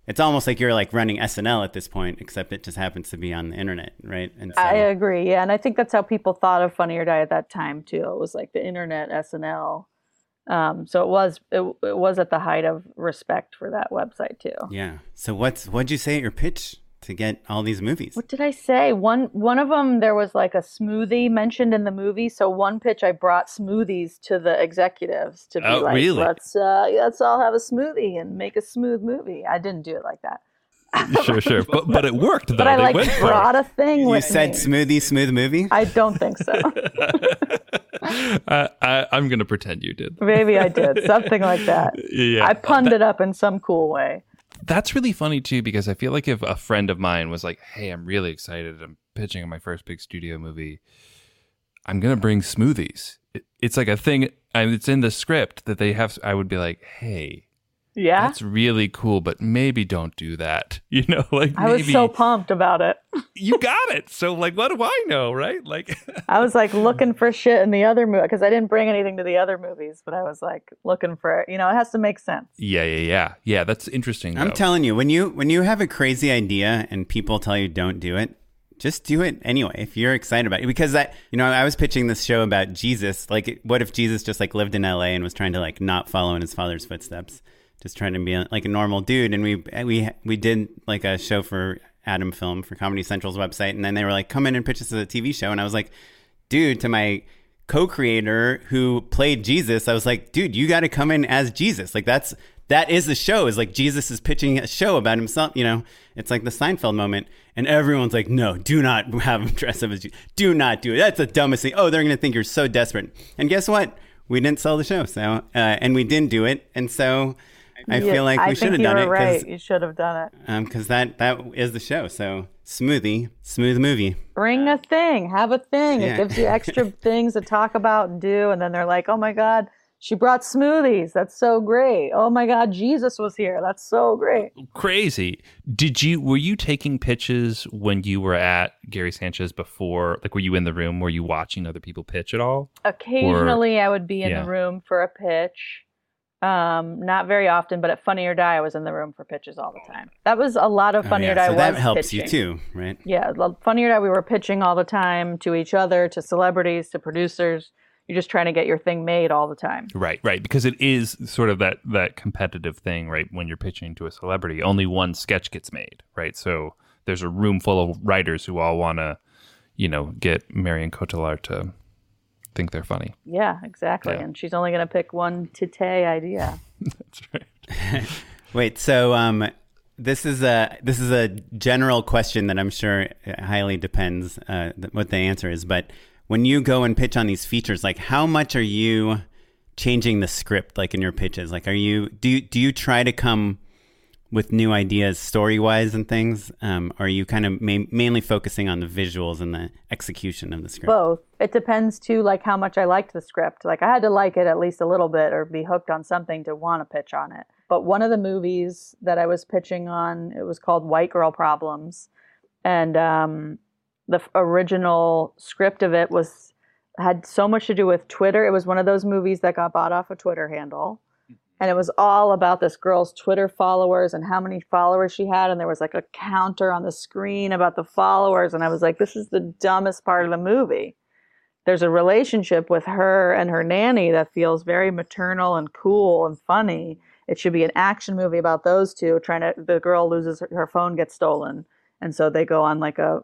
[SPEAKER 2] it's almost like you're like running SNL at this point, except it just happens to be on the internet, right? And so,
[SPEAKER 3] I agree. Yeah, and I think that's how people thought of Funny or Die at that time too. It was like the internet SNL. Um, so it was it, it was at the height of respect for that website too.
[SPEAKER 2] yeah. So what's what'd you say at your pitch to get all these movies?
[SPEAKER 3] What did I say? One one of them there was like a smoothie mentioned in the movie. So one pitch I brought smoothies to the executives to be
[SPEAKER 1] Oh,
[SPEAKER 3] like,
[SPEAKER 1] really?
[SPEAKER 3] let's uh, let's all have a smoothie and make a smooth movie. I didn't do it like that, (laughs)
[SPEAKER 1] sure, sure. But but it worked though.
[SPEAKER 3] but I
[SPEAKER 1] They
[SPEAKER 3] like
[SPEAKER 1] went for it.
[SPEAKER 3] brought a thing
[SPEAKER 2] You
[SPEAKER 3] with
[SPEAKER 2] said
[SPEAKER 3] me.
[SPEAKER 2] smoothie, smooth movie.
[SPEAKER 3] I don't think so. (laughs)
[SPEAKER 1] uh, I, I'm gonna pretend you did.
[SPEAKER 3] Maybe I did something like that. (laughs)
[SPEAKER 1] Yeah,
[SPEAKER 3] I punned it up in some cool way.
[SPEAKER 1] That's really funny too because I feel like if a friend of mine was like, "Hey, I'm really excited. I'm pitching my first big studio movie. I'm gonna bring smoothies." It, it's like a thing. It's in the script that they have. I would be like, "Hey,
[SPEAKER 3] Yeah.
[SPEAKER 1] that's really cool, but maybe don't do that." (laughs) You know, like
[SPEAKER 3] I was
[SPEAKER 1] maybe
[SPEAKER 3] so pumped about it.
[SPEAKER 1] you got it. So like, what do I know, right? Like, (laughs)
[SPEAKER 3] I was like looking for shit in the other movie because I didn't bring anything to the other movies, but I was like looking for it. You know, it has to make sense.
[SPEAKER 1] yeah, yeah, yeah, yeah. That's interesting.
[SPEAKER 2] I'm telling you, when you when you have a crazy idea and people tell you don't do it, just do it anyway if you're excited about it. Because I, you know, I was pitching this show about Jesus. Like, what if Jesus just like lived in L.A. and was trying to like not follow in his father's footsteps, just trying to be like a normal dude? And we we we did like a show for Atom Film for Comedy Central's website, and then they were like, "Come in and pitch us a TV show," and I was like, "Dude," to my co-creator who played Jesus, I was like, "Dude, you got to come in as Jesus. Like that's." That is the show. Is like Jesus is pitching a show about himself. You know, it's like the Seinfeld moment, and everyone's like, "No, do not have him dress up as Jesus. Do not do it. That's the dumbest thing. Oh, they're gonna think you're so desperate." And guess what? We didn't sell the show, so uh, and we didn't do it, and so I feel like we should have
[SPEAKER 3] think you
[SPEAKER 2] done it
[SPEAKER 3] right. You should have done it.
[SPEAKER 2] Um, because that that is the show. So smoothie, smooth movie.
[SPEAKER 3] Bring a thing, have a thing.
[SPEAKER 2] Yeah.
[SPEAKER 3] It gives you extra (laughs) things to talk about and do. And then they're like, oh my God, she brought smoothies. That's so great. Oh my God, Jesus was here. That's so great.
[SPEAKER 1] crazy. Did you were you taking pitches when you were at Gary Sanchez before? Like, were you in the room? Were you watching other people pitch at all?
[SPEAKER 3] Occasionally, I would be in
[SPEAKER 1] yeah.
[SPEAKER 3] the room for a pitch. Um, not very often, but at Funny or Die, I was in the room for pitches all the time. That was a lot of
[SPEAKER 2] Oh,
[SPEAKER 3] Funny
[SPEAKER 2] yeah,
[SPEAKER 3] or Die.
[SPEAKER 2] so that
[SPEAKER 3] was
[SPEAKER 2] helps you too, right?
[SPEAKER 3] Yeah, lo- Funny or Die, we were pitching all the time to each other, to celebrities, to producers. You're just trying to get your thing made all the time.
[SPEAKER 1] Right, right. Because it is sort of that that competitive thing, right? When you're pitching to a celebrity, only one sketch gets made, right? So there's a room full of writers who all want to, you know, get Marion Cotillard to think they're funny.
[SPEAKER 3] Yeah, exactly.
[SPEAKER 1] Yeah.
[SPEAKER 3] And she's only going to pick one tite idea. (laughs)
[SPEAKER 1] That's right. (laughs)
[SPEAKER 2] Wait, so um, this is a this is a general question that I'm sure highly depends uh, what the answer is. But when you go and pitch on these features, like how much are you changing the script like in your pitches? Like are you do you, do you try to come with new ideas story wise and things? Um, are you kind of ma- mainly focusing on the visuals and the execution of the script?
[SPEAKER 3] Both. It depends too, like how much I liked the script. Like I had to like it at least a little bit or be hooked on something to want to pitch on it. But one of the movies that I was pitching on, it was called White Girl Problems, and um, the f- original script of it was had so much to do with Twitter. It was one of those movies that got bought off a Twitter handle. And it was all about this girl's Twitter followers and how many followers she had. And there was like a counter on the screen about the followers. And I was like, this is the dumbest part of the movie. There's a relationship with her and her nanny that feels very maternal and cool and funny. It should be an action movie about those two trying to, the girl loses her, her phone gets stolen. And so they go on like a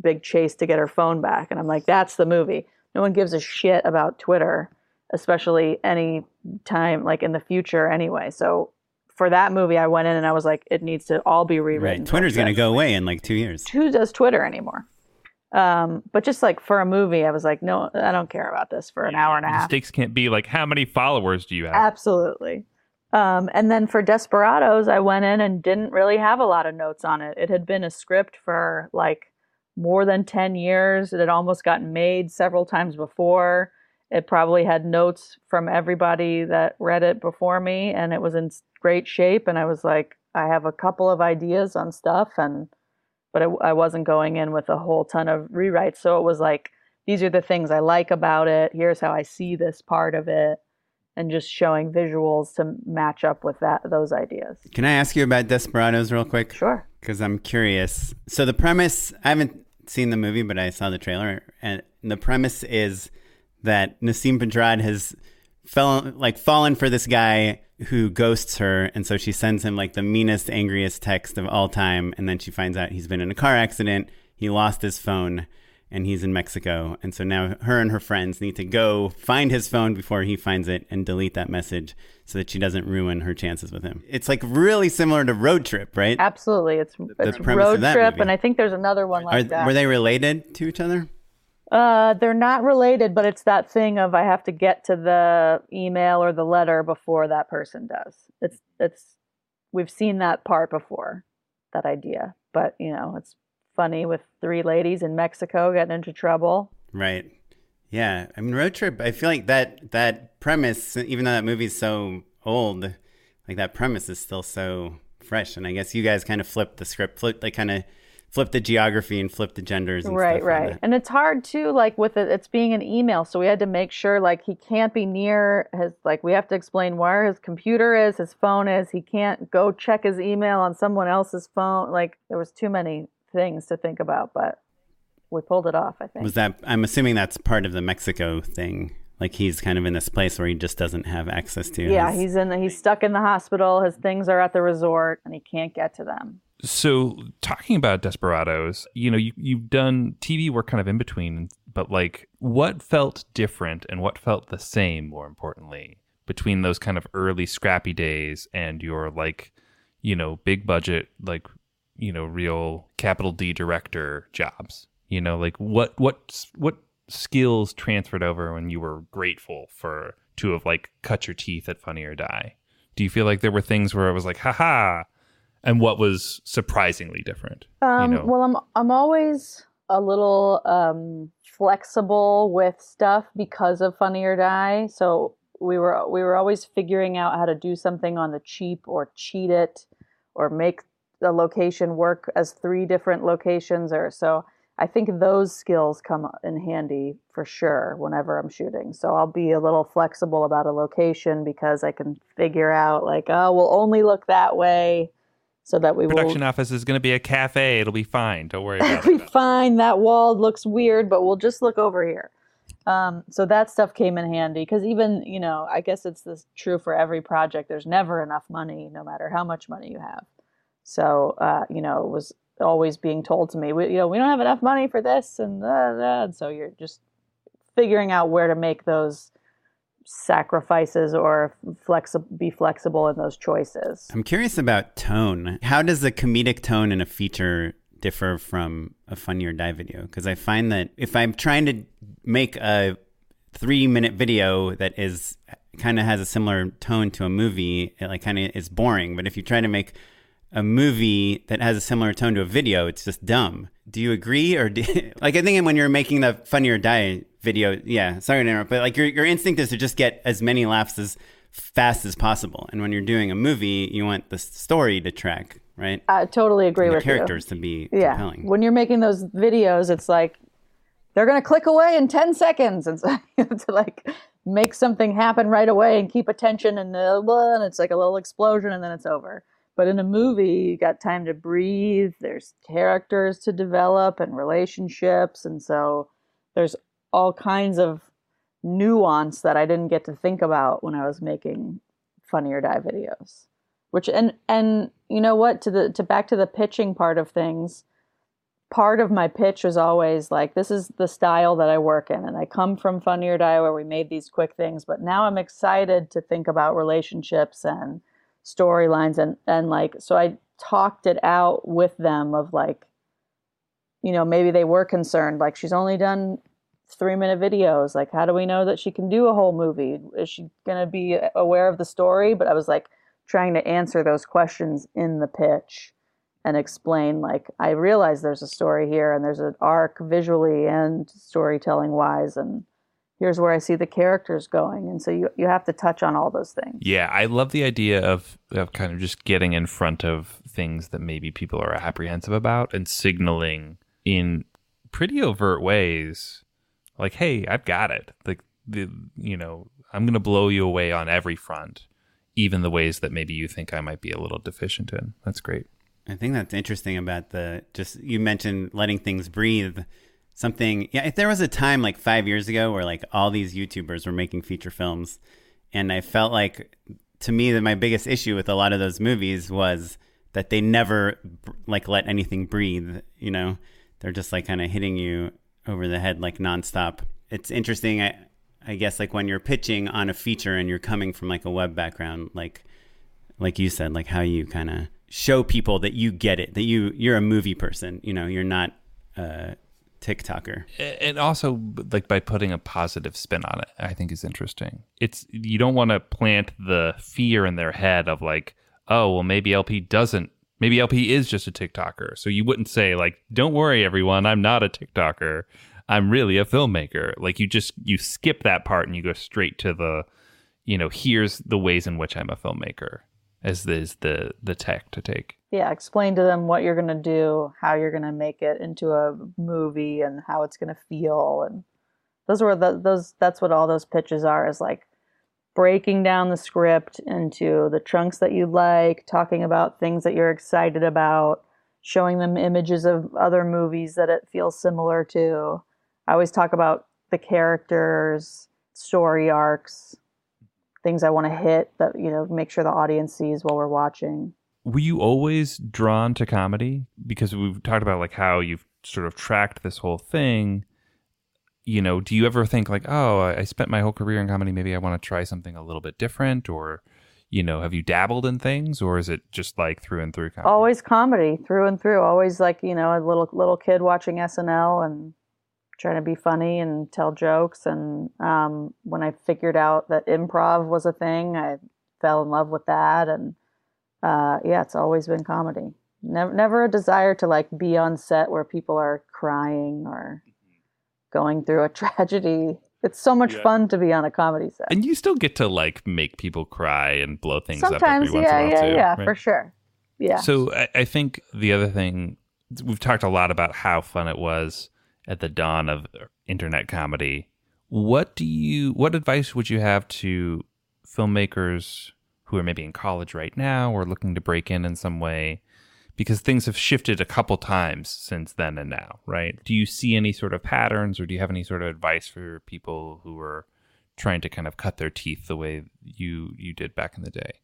[SPEAKER 3] big chase to get her phone back. And I'm like, that's the movie. No one gives a shit about Twitter, especially any time like in the future anyway. So for that movie, I went in and I was like, it needs to all be rewritten.
[SPEAKER 2] Right. Twitter's going to go away in like two years.
[SPEAKER 3] Who does Twitter anymore? Um, but just like for a movie, I was like, no, I don't care about this for an hour and a
[SPEAKER 1] The
[SPEAKER 3] half.
[SPEAKER 1] stakes can't be like how many followers do you have?
[SPEAKER 3] Absolutely. Um, and then for Desperados, I went in and didn't really have a lot of notes on it. It had been a script for like more than 10 years. It had almost gotten made several times before. It probably had notes from everybody that read it before me, and it was in great shape. And I was like, I have a couple of ideas on stuff, and but I, I wasn't going in with a whole ton of rewrites. So it was like, these are the things I like about it. Here's how I see this part of it and just showing visuals to match up with that those ideas.
[SPEAKER 2] Can I ask you about Desperados real quick?
[SPEAKER 3] Sure.
[SPEAKER 2] because I'm curious. So the premise, I haven't seen the movie, but I saw the trailer, and the premise is that Nasim Pedrad has fell like fallen for this guy who ghosts her, and so she sends him like the meanest, angriest text of all time, and then she finds out he's been in a car accident, he lost his phone. And he's in Mexico. And so now her and her friends need to go find his phone before he finds it and delete that message so that she doesn't ruin her chances with him. It's like really similar to Road Trip, right?
[SPEAKER 3] Absolutely. It's, it's road
[SPEAKER 2] that
[SPEAKER 3] trip
[SPEAKER 2] movie.
[SPEAKER 3] and I think there's another one like
[SPEAKER 2] Are,
[SPEAKER 3] that.
[SPEAKER 2] were they related to each other?
[SPEAKER 3] Uh, they're not related, but it's that thing of I have to get to the email or the letter before that person does. It's it's we've seen that part before, that idea. But you know, it's funny with three ladies in Mexico getting into trouble.
[SPEAKER 2] Right. Yeah. I mean, Road Trip. I feel like that that premise, even though that movie's so old, like that premise is still so fresh. And I guess you guys kind of flipped the script, flipped like kind of flipped the geography and flip the genders. And
[SPEAKER 3] right
[SPEAKER 2] stuff
[SPEAKER 3] right and it's hard too like with it it's being an email so we had to make sure like he can't be near his like we have to explain where his computer is his phone is he can't go check his email on someone else's phone like there was too many things to think about but we pulled it off i think
[SPEAKER 2] Was that? I'm assuming that's part of the Mexico thing. Like he's kind of in this place where he just doesn't have access to.
[SPEAKER 3] yeah
[SPEAKER 2] his-
[SPEAKER 3] he's in the, he's stuck in the hospital his things are at the resort and he can't get to them
[SPEAKER 1] So talking about Desperados, you know, you you've done TV work kind of in between, but like what felt different and what felt the same, more importantly, between those kind of early scrappy days and your like, you know, big budget, like, you know, real capital D director jobs. You know, like what what what skills transferred over when you were grateful for to have like cut your teeth at Funny or Die? Do you feel like there were things where it was like, haha, and what was surprisingly different?
[SPEAKER 3] Um,
[SPEAKER 1] you know?
[SPEAKER 3] Well, I'm I'm always a little um, flexible with stuff because of Funny or Die. So we were we were always figuring out how to do something on the cheap or cheat it or make the location work as three different locations or so. I think those skills come in handy for sure whenever I'm shooting. So I'll be a little flexible about a location because I can figure out like, oh, we'll only look that way so that we will
[SPEAKER 1] production office is going to be a cafe. It'll be fine. Don't worry (laughs) about
[SPEAKER 3] we
[SPEAKER 1] it.
[SPEAKER 3] fine. That wall looks weird, but we'll just look over here. Um, so that stuff came in handy because even you know, I guess it's this true for every project. There's never enough money, no matter how much money you have. So uh, you know, it was always being told to me, we, you know, we don't have enough money for this, and, da, da, and so you're just figuring out where to make those sacrifices or flexi- be flexible in those choices.
[SPEAKER 2] I'm curious about tone. How does the comedic tone in a feature differ from a funny or die video? Because I find that if I'm trying to make a three minute video that is kind of has a similar tone to a movie, it like kind of is boring. But if you try to make a movie that has a similar tone to a video, it's just dumb. Do you agree? Or do, (laughs) like, I think when you're making the funny or die video, yeah, sorry to interrupt, but like your, your instinct is to just get as many laughs as fast as possible. And when you're doing a movie, you want the story to track, right?
[SPEAKER 3] I totally agree
[SPEAKER 2] And the
[SPEAKER 3] with
[SPEAKER 2] characters
[SPEAKER 3] you.
[SPEAKER 2] to be
[SPEAKER 3] Yeah.
[SPEAKER 2] compelling.
[SPEAKER 3] When you're making those videos, it's like they're going to click away in 10 seconds. And so you have to like make something happen right away and keep attention and, uh, blah, and it's like a little explosion and then it's over. But in a movie, you got time to breathe. There's characters to develop and relationships. And so there's all kinds of nuance that I didn't get to think about when I was making Funny or Die videos. Which and and you know what to the to back to the pitching part of things. Part of my pitch was always like this is the style that I work in, and I come from Funny or Die where we made these quick things, but now I'm excited to think about relationships and storylines and and like so I talked it out with them of like you know maybe they were concerned like she's only done three minute videos like how do we know that she can do a whole movie? Is she going to be aware of the story? But i was like trying to answer those questions in the pitch and explain like i realize there's a story here and there's an arc visually and storytelling wise and here's where i see the characters going. And so you, you have to touch on all those things.
[SPEAKER 1] Yeah, I love the idea of of kind of just getting in front of things that maybe people are apprehensive about and signaling in pretty overt ways like hey, I've got it. Like the you know, I'm going to blow you away on every front, even the ways that maybe you think I might be a little deficient in. That's great.
[SPEAKER 2] I think that's interesting about the just you mentioned letting things breathe. Something, yeah. If there was a time like five years ago where like all these YouTubers were making feature films, and I felt like to me that my biggest issue with a lot of those movies was that they never like let anything breathe. You know, they're just like kind of hitting you over the head like nonstop. It's interesting. I I guess like when you're pitching on a feature and you're coming from like a web background, like like you said, like how you kind of show people that you get it, that you you're a movie person. You know, you're not a TikToker.
[SPEAKER 1] and also like by putting a positive spin on it i think is interesting it's you don't want to plant the fear in their head of like oh well maybe lp doesn't maybe lp is just a tiktoker so you wouldn't say like don't worry everyone i'm not a tiktoker. I'm really a filmmaker. Like you just you skip that part and you go straight to the you know here's the ways in which i'm a filmmaker as is the the tech to take.
[SPEAKER 3] Yeah explain to them what you're going to do how you're going to make it into a movie and how it's going to feel and those were the, those that's what all those pitches are is like breaking down the script into the chunks that you like talking about things that you're excited about showing them images of other movies that it feels similar to. I always talk about the characters story arcs things i want to hit that you know make sure the audience sees while we're watching.
[SPEAKER 1] Were you always drawn to comedy? Because we've talked about like how you've sort of tracked this whole thing you know do you ever think like oh i spent my whole career in comedy. Maybe i want to try something a little bit different or you know have you dabbled in things or is it just like through and through comedy?
[SPEAKER 3] Always comedy through and through. Always like you know a little little kid watching snl and trying to be funny and tell jokes. And um, when i figured out that improv was a thing i fell in love with that. And uh, yeah it's always been comedy. Never never a desire to like be on set where people are crying or going through a (laughs) tragedy it's so much
[SPEAKER 1] Yeah.
[SPEAKER 3] fun to be on a comedy set
[SPEAKER 1] and you still get to like make people cry and blow things
[SPEAKER 3] sometimes
[SPEAKER 1] up every
[SPEAKER 3] yeah
[SPEAKER 1] once in a
[SPEAKER 3] yeah
[SPEAKER 1] too,
[SPEAKER 3] yeah
[SPEAKER 1] right?
[SPEAKER 3] for sure yeah
[SPEAKER 1] So I, I think the other thing we've talked a lot about how fun it was at the dawn of internet comedy. What do you? What advice would you have to filmmakers who are maybe in college right now or looking to break in in some way? Because things have shifted a couple times since then and now, right? Do you see any sort of patterns, or do you have any sort of advice for people who are trying to kind of cut their teeth the way you you did back in the day?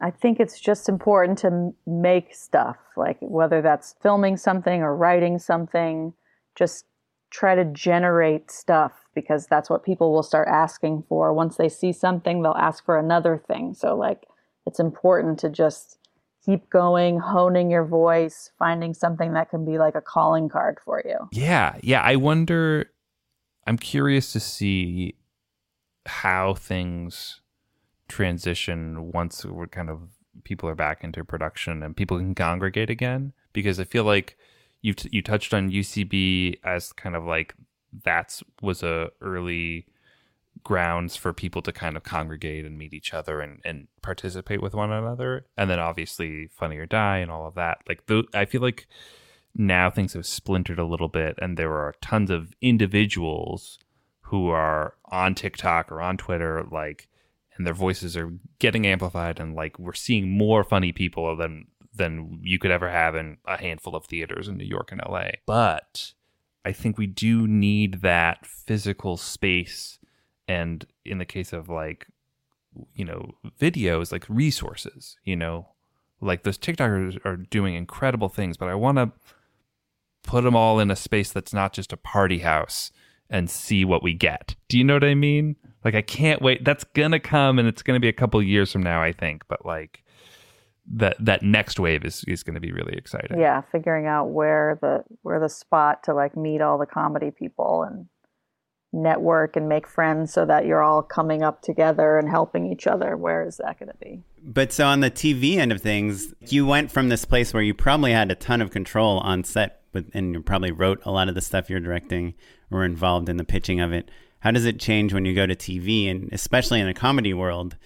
[SPEAKER 3] I think it's just important to make stuff, like whether that's filming something or writing something, just try to generate stuff because that's what people will start asking for. Once they see something, they'll ask for another thing. So, like, it's important to just keep going, honing your voice, finding something that can be like a calling card for you.
[SPEAKER 1] Yeah, yeah. I wonder. I'm curious to see how things transition once we're kind of people are back into production and people can congregate again. Because I feel like you t- you touched on UCB as kind of like that's was a early grounds for people to kind of congregate and meet each other and, and participate with one another. And then obviously Funny or Die and all of that. Like the, I feel like now things have splintered a little bit and there are tons of individuals who are on TikTok or on Twitter, like, and their voices are getting amplified and like we're seeing more funny people than than you could ever have in a handful of theaters in New York and LA. But I think we do need that physical space and in the case of like you know videos like resources you know like those tiktokers are doing incredible things but i want to put them all in a space that's not just a party house and see what we get. Do you know what i mean? Like i can't wait. That's gonna come and it's gonna be a couple years from now i think but like that that next wave is is going to be really exciting.
[SPEAKER 3] Yeah, figuring out where the where the spot to like meet all the comedy people and network and make friends so that you're all coming up together and helping each other. Where is that going to be?
[SPEAKER 2] But so on the TV end of things, you went from this place where you probably had a ton of control on set, with, and you probably wrote a lot of the stuff you're directing or involved in the pitching of it. How does it change when you go to TV, and especially in a comedy world,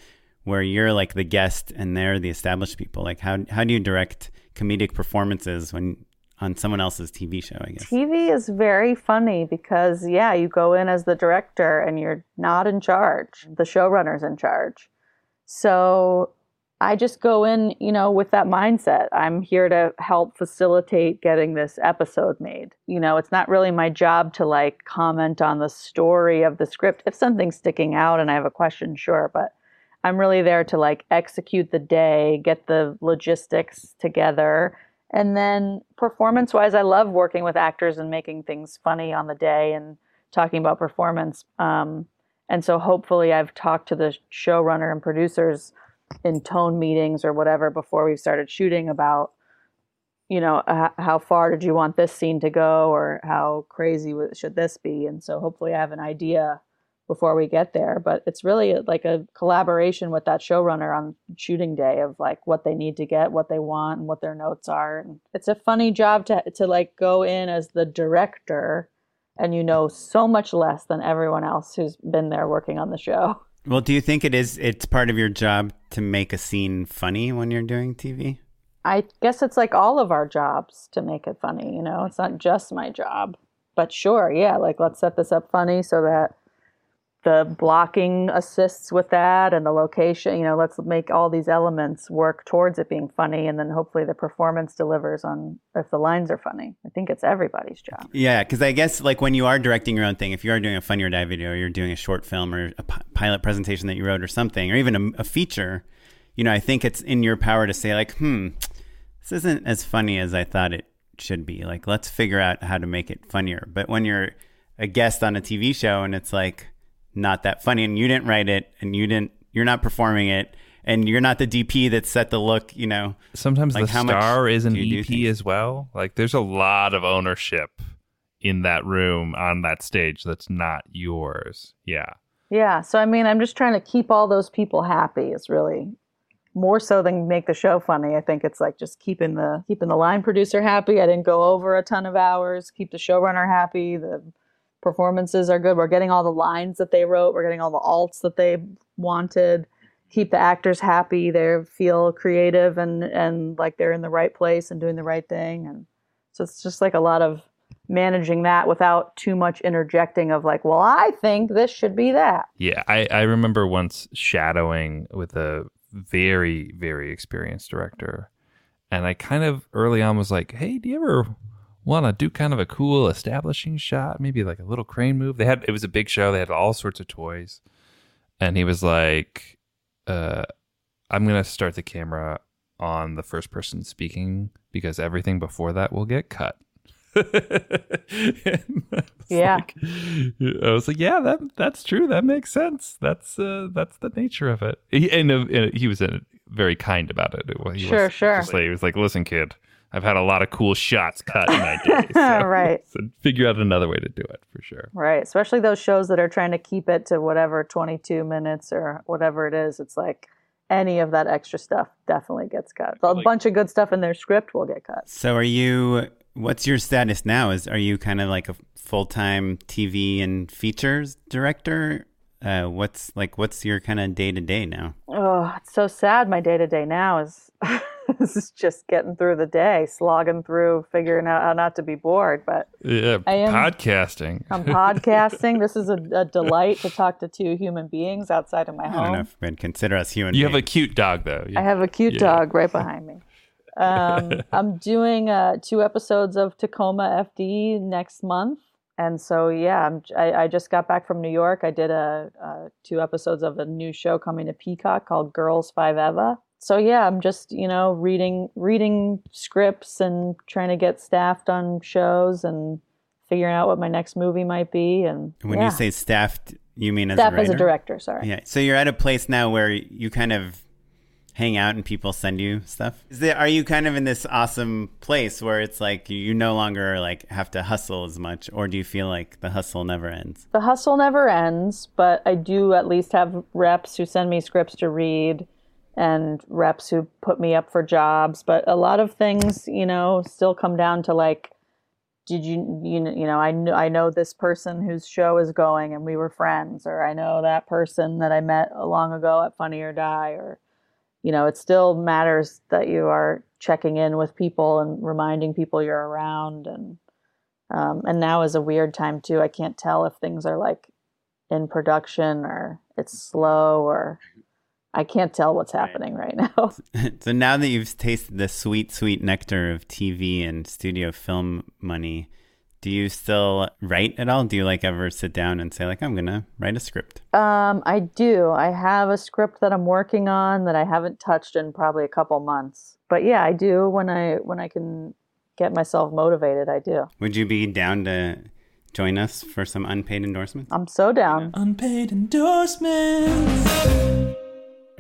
[SPEAKER 2] where you're like the guest and they're the established people? Like how how do you direct comedic performances when on someone else's TV show? I guess
[SPEAKER 3] TV is very funny because yeah, you go in as the director and you're not in charge. The showrunner's in charge. So I just go in, you know, with that mindset. I'm here to help facilitate getting this episode made. You know, it's not really my job to like comment on the story of the script. If something's sticking out and I have a question, sure, but I'm really there to like execute the day, get the logistics together. And then performance wise, I love working with actors and making things funny on the day and talking about performance. Um, and so hopefully I've talked to the showrunner and producers in tone meetings or whatever before we've started shooting about you know uh, how far did you want this scene to go or how crazy should this be and so hopefully i have an idea before we get there but it's really uh, like a collaboration with that showrunner on shooting day of like what they need to get what they want and what their notes are and it's a funny job to to like go in as the director and you know so much less than everyone else who's been there working on the show (laughs)
[SPEAKER 2] well, do you think it is? It's part of your job to make a scene funny when you're doing TV.
[SPEAKER 3] I guess it's like all of our jobs to make it funny. You know, it's not just my job, but sure, yeah. Like let's set this up funny so that the blocking assists with that and the location you know let's make all these elements work towards it being funny and then hopefully the performance delivers on if the lines are funny. I think it's everybody's job.
[SPEAKER 2] Yeah because i guess like when you are directing your own thing if you are doing a funny or die video or you're doing a short film or a p- pilot presentation that you wrote or something or even a, a feature you know i think it's in your power to say like hmm this isn't as funny as i thought it should be. Like let's figure out how to make it funnier. But when you're a guest on a tv show and it's like not that funny and you didn't write it and you didn't you're not performing it and you're not the DP that set the look, you know.
[SPEAKER 1] Sometimes like the star is an EP as well. Like there's a lot of ownership in that room on that stage that's not yours. Yeah.
[SPEAKER 3] Yeah. So I mean, I'm just trying to keep all those people happy. Is really more so than make the show funny. I think it's like just keeping the keeping the line producer happy. I didn't go over a ton of hours. Keep the showrunner happy. The performances are good. We're getting all the lines that they wrote. We're getting all the alts that they wanted. Keep the actors happy. They feel creative and and like they're in the right place and doing the right thing. And so it's just like a lot of managing that without too much interjecting of like, well, I think this should be that.
[SPEAKER 1] Yeah, I, I remember once shadowing with a very very experienced director, and I kind of early on was like, hey, do you ever want to do kind of a cool establishing shot, maybe like a little crane move. They had it was a big show. They had all sorts of toys, and he was like, uh, "I'm gonna start the camera on the first person speaking because everything before that will get cut." (laughs)
[SPEAKER 3] yeah,
[SPEAKER 1] like, I was like, "Yeah, that that's true. That makes sense. That's uh, that's the nature of it." He, and, uh, he was a very kind about it. he
[SPEAKER 3] Sure,
[SPEAKER 1] was
[SPEAKER 3] sure.
[SPEAKER 1] Like, he was like, "Listen, kid, I've had a lot of cool shots cut in my day. (laughs) So,
[SPEAKER 3] Right. (laughs)
[SPEAKER 1] So figure out another way to do it for sure.
[SPEAKER 3] Right. Especially those shows that are trying to keep it to whatever 22 minutes or whatever it is. It's like any of that extra stuff definitely gets cut. A
[SPEAKER 1] Like-
[SPEAKER 3] bunch of good stuff in their script will get cut.
[SPEAKER 2] So are you what's your status now? Is are you kind of like a full-time TV and features director? Uh, what's like what's your kind of day-to-day now?
[SPEAKER 3] Oh, it's so sad. My day to day now is (laughs) (laughs) is just getting through the day, slogging through, figuring out how not to be bored. But
[SPEAKER 1] Yeah,
[SPEAKER 3] I am-
[SPEAKER 1] podcasting.
[SPEAKER 3] I'm (laughs) podcasting. this is a, a delight to talk to two human beings outside of my
[SPEAKER 2] I don't know
[SPEAKER 3] home.
[SPEAKER 2] if we'd consider us human
[SPEAKER 1] you have a cute dog though. You-
[SPEAKER 3] I have a cute
[SPEAKER 1] Yeah.
[SPEAKER 3] dog right behind me. Um, (laughs) I'm doing uh, two episodes of Tacoma FD next month, and so yeah, I'm, I, I just got back from New York. I did a, uh two episodes of a new show coming to Peacock called Girls Five Eva. So yeah, I'm just you know reading reading scripts and trying to get staffed on shows and figuring out what my next movie might be. And
[SPEAKER 2] when
[SPEAKER 3] yeah.
[SPEAKER 2] you say staffed, you mean as
[SPEAKER 3] staff
[SPEAKER 2] a
[SPEAKER 3] as a director, sorry.
[SPEAKER 2] Yeah. So you're at a place now where you kind of hang out and people send you stuff. Is there, are you kind of in this awesome place where it's like you no longer like have to hustle as much, or do you feel like the hustle never ends?
[SPEAKER 3] the hustle never ends, but I do at least have reps who send me scripts to read and reps who put me up for jobs. But a lot of things, you know, still come down to like, did you, you know, you know, I know, I know this person whose show is going and we were friends, or I know that person that I met long ago at Funny or Die, or, you know, it still matters that you are checking in with people and reminding people you're around and, um, and now is a weird time too. I can't tell if things are like in production or it's slow or I can't tell what's happening right now. (laughs) (laughs)
[SPEAKER 2] so now that you've tasted the sweet, sweet nectar of TV and studio film money, do you still write at all? Do you like ever sit down and say like, I'm gonna write a script?
[SPEAKER 3] Um, I do. I have a script that I'm working on that I haven't touched in probably a couple months. But yeah, I do when I when I can get myself motivated. I do.
[SPEAKER 2] Would you be down to join us for some unpaid endorsements?
[SPEAKER 3] I'm so down.
[SPEAKER 4] Unpaid endorsements.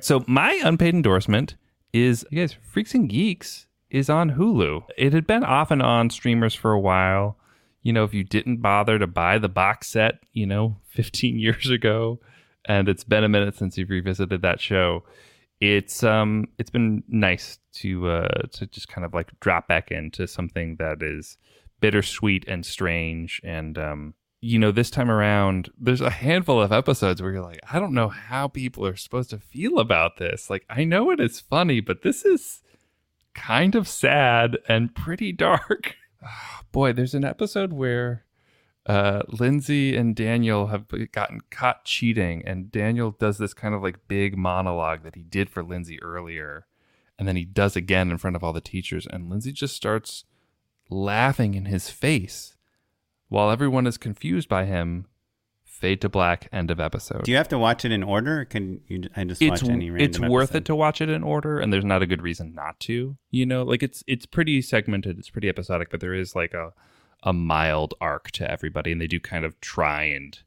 [SPEAKER 1] So my unpaid endorsement is, you guys, Freaks and Geeks is on Hulu. It had been off and on streamers for a while. You know, if you didn't bother to buy the box set, you know, (laughs) 15 years ago, and it's been a minute since you've revisited that show, it's um it's been nice to uh to just kind of like drop back into something that is bittersweet and strange and um you know this time around there's a handful of episodes where you're like i don't know how people are supposed to feel about this. Like i know it is funny but this is kind of sad and pretty dark. (laughs) (sighs) Boy there's an episode where uh, Lindsay and Daniel have gotten caught cheating, and Daniel does this kind of like big monologue that he did for Lindsay earlier, and then he does again in front of all the teachers, and Lindsay just starts laughing in his face while everyone is confused by him. Fade to black. End of episode.
[SPEAKER 2] Do you have to watch it in order? Can you? I just
[SPEAKER 1] it's
[SPEAKER 2] watch any random
[SPEAKER 1] it's worth
[SPEAKER 2] episode?
[SPEAKER 1] it to watch it in order, and there's not a good reason not to. You know, like it's it's pretty segmented, it's pretty episodic, but there is like a a mild arc to everybody, and they do kind of try and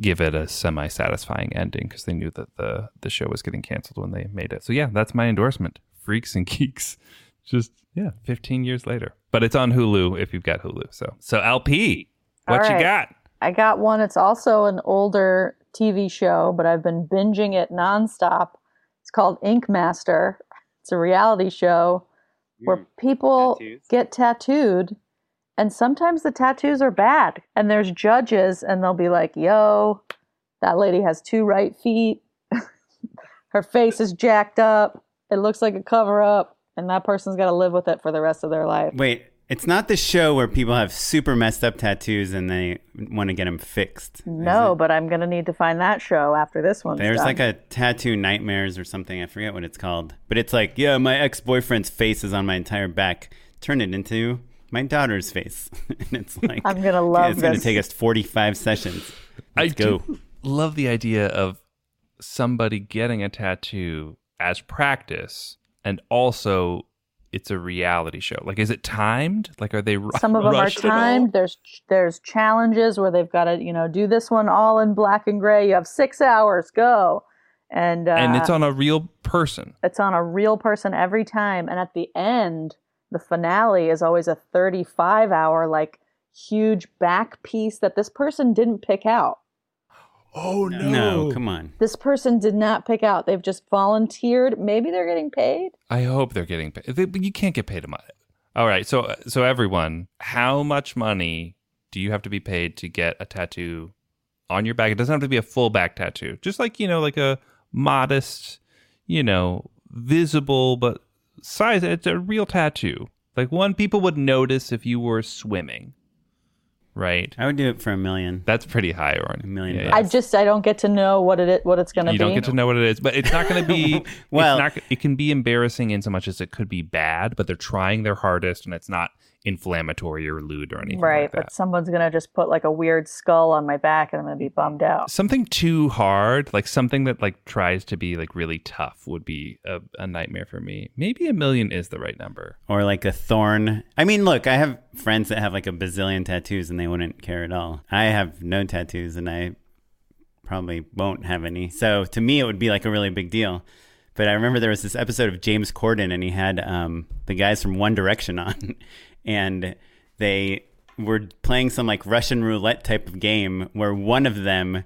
[SPEAKER 1] give it a semi-satisfying ending because they knew that the the show was getting canceled when they made it. So yeah, that's my endorsement. Freaks and (laughs) Geeks, just yeah, 15 years later, but it's on Hulu if you've got Hulu. So so LP, what
[SPEAKER 3] All
[SPEAKER 1] you got?
[SPEAKER 3] I got one. It's also an older TV show, but I've been binging it nonstop. It's called Ink Master. It's a reality show where mm, people
[SPEAKER 2] Tattoos?
[SPEAKER 3] get tattooed, and sometimes the tattoos are bad. And there's judges, and they'll be like, yo, that lady has two right feet. (laughs) Her face is jacked up. It looks like a cover up. And that person's got to live with it for the rest of their life.
[SPEAKER 2] Wait, it's not the show where people have super messed up tattoos and they want to get them fixed.
[SPEAKER 3] No, but I'm going to need to find that show after this one.
[SPEAKER 2] There's like a tattoo nightmares or something. I forget what it's called. But it's like, yeah, my ex boyfriend's face is on my entire back. Turn it into my daughter's face. (laughs) and it's like,
[SPEAKER 3] I'm gonna love this.
[SPEAKER 2] It's going to take us 45 sessions. Let's
[SPEAKER 1] I
[SPEAKER 2] go.
[SPEAKER 1] do love the idea of somebody getting a tattoo as practice, and also it's a reality show. Like, is it timed? Like, are they ru-
[SPEAKER 3] Some of them are
[SPEAKER 1] rushed at all?
[SPEAKER 3] timed. There's there's challenges where they've got to you know do this one all in black and gray. You have six hours, go. and uh,
[SPEAKER 1] and it's on a real person.
[SPEAKER 3] it's on a real person every time. And at the end, the finale is always a 35 hour like huge back piece that this person didn't pick out.
[SPEAKER 1] Oh
[SPEAKER 2] No, no. come on.
[SPEAKER 3] This person did not pick out. They've just volunteered. Maybe they're getting paid.
[SPEAKER 1] I hope they're getting paid. They- but You can't get paid a month. All right, so so everyone, how much money do you have to be paid to get a tattoo on your back? It doesn't have to be a full back tattoo. Just like, you know, like a modest, you know, visible but size it's a real tattoo. Like one people would notice if you were swimming. Right?
[SPEAKER 2] I would do it for a million.
[SPEAKER 1] That's pretty high, Oren.
[SPEAKER 2] A million
[SPEAKER 1] Yeah.
[SPEAKER 3] I just I don't get to know what it what it's going to be.
[SPEAKER 1] you don't get to know what it is, but it's not going to be. (laughs)
[SPEAKER 2] Well-
[SPEAKER 1] it's not, it can be embarrassing in so much as it could be bad, but they're trying their hardest, and it's not inflammatory or lewd or anything
[SPEAKER 3] right,
[SPEAKER 1] like that.
[SPEAKER 3] but someone's going to just put like a weird skull on my back and I'm going to be bummed out.
[SPEAKER 1] something too hard, like something that like tries to be like really tough, would be a, a nightmare for me. Maybe a million is the right number.
[SPEAKER 2] Or like a thorn. I mean, look, I have friends that have like a bazillion tattoos and they wouldn't care at all. I have no tattoos and I probably won't have any. So to me, it would be like a really big deal. But I remember there was this episode of James Corden and he had um, the guys from One Direction (laughs) on and they were playing some like Russian roulette type of game where one of them,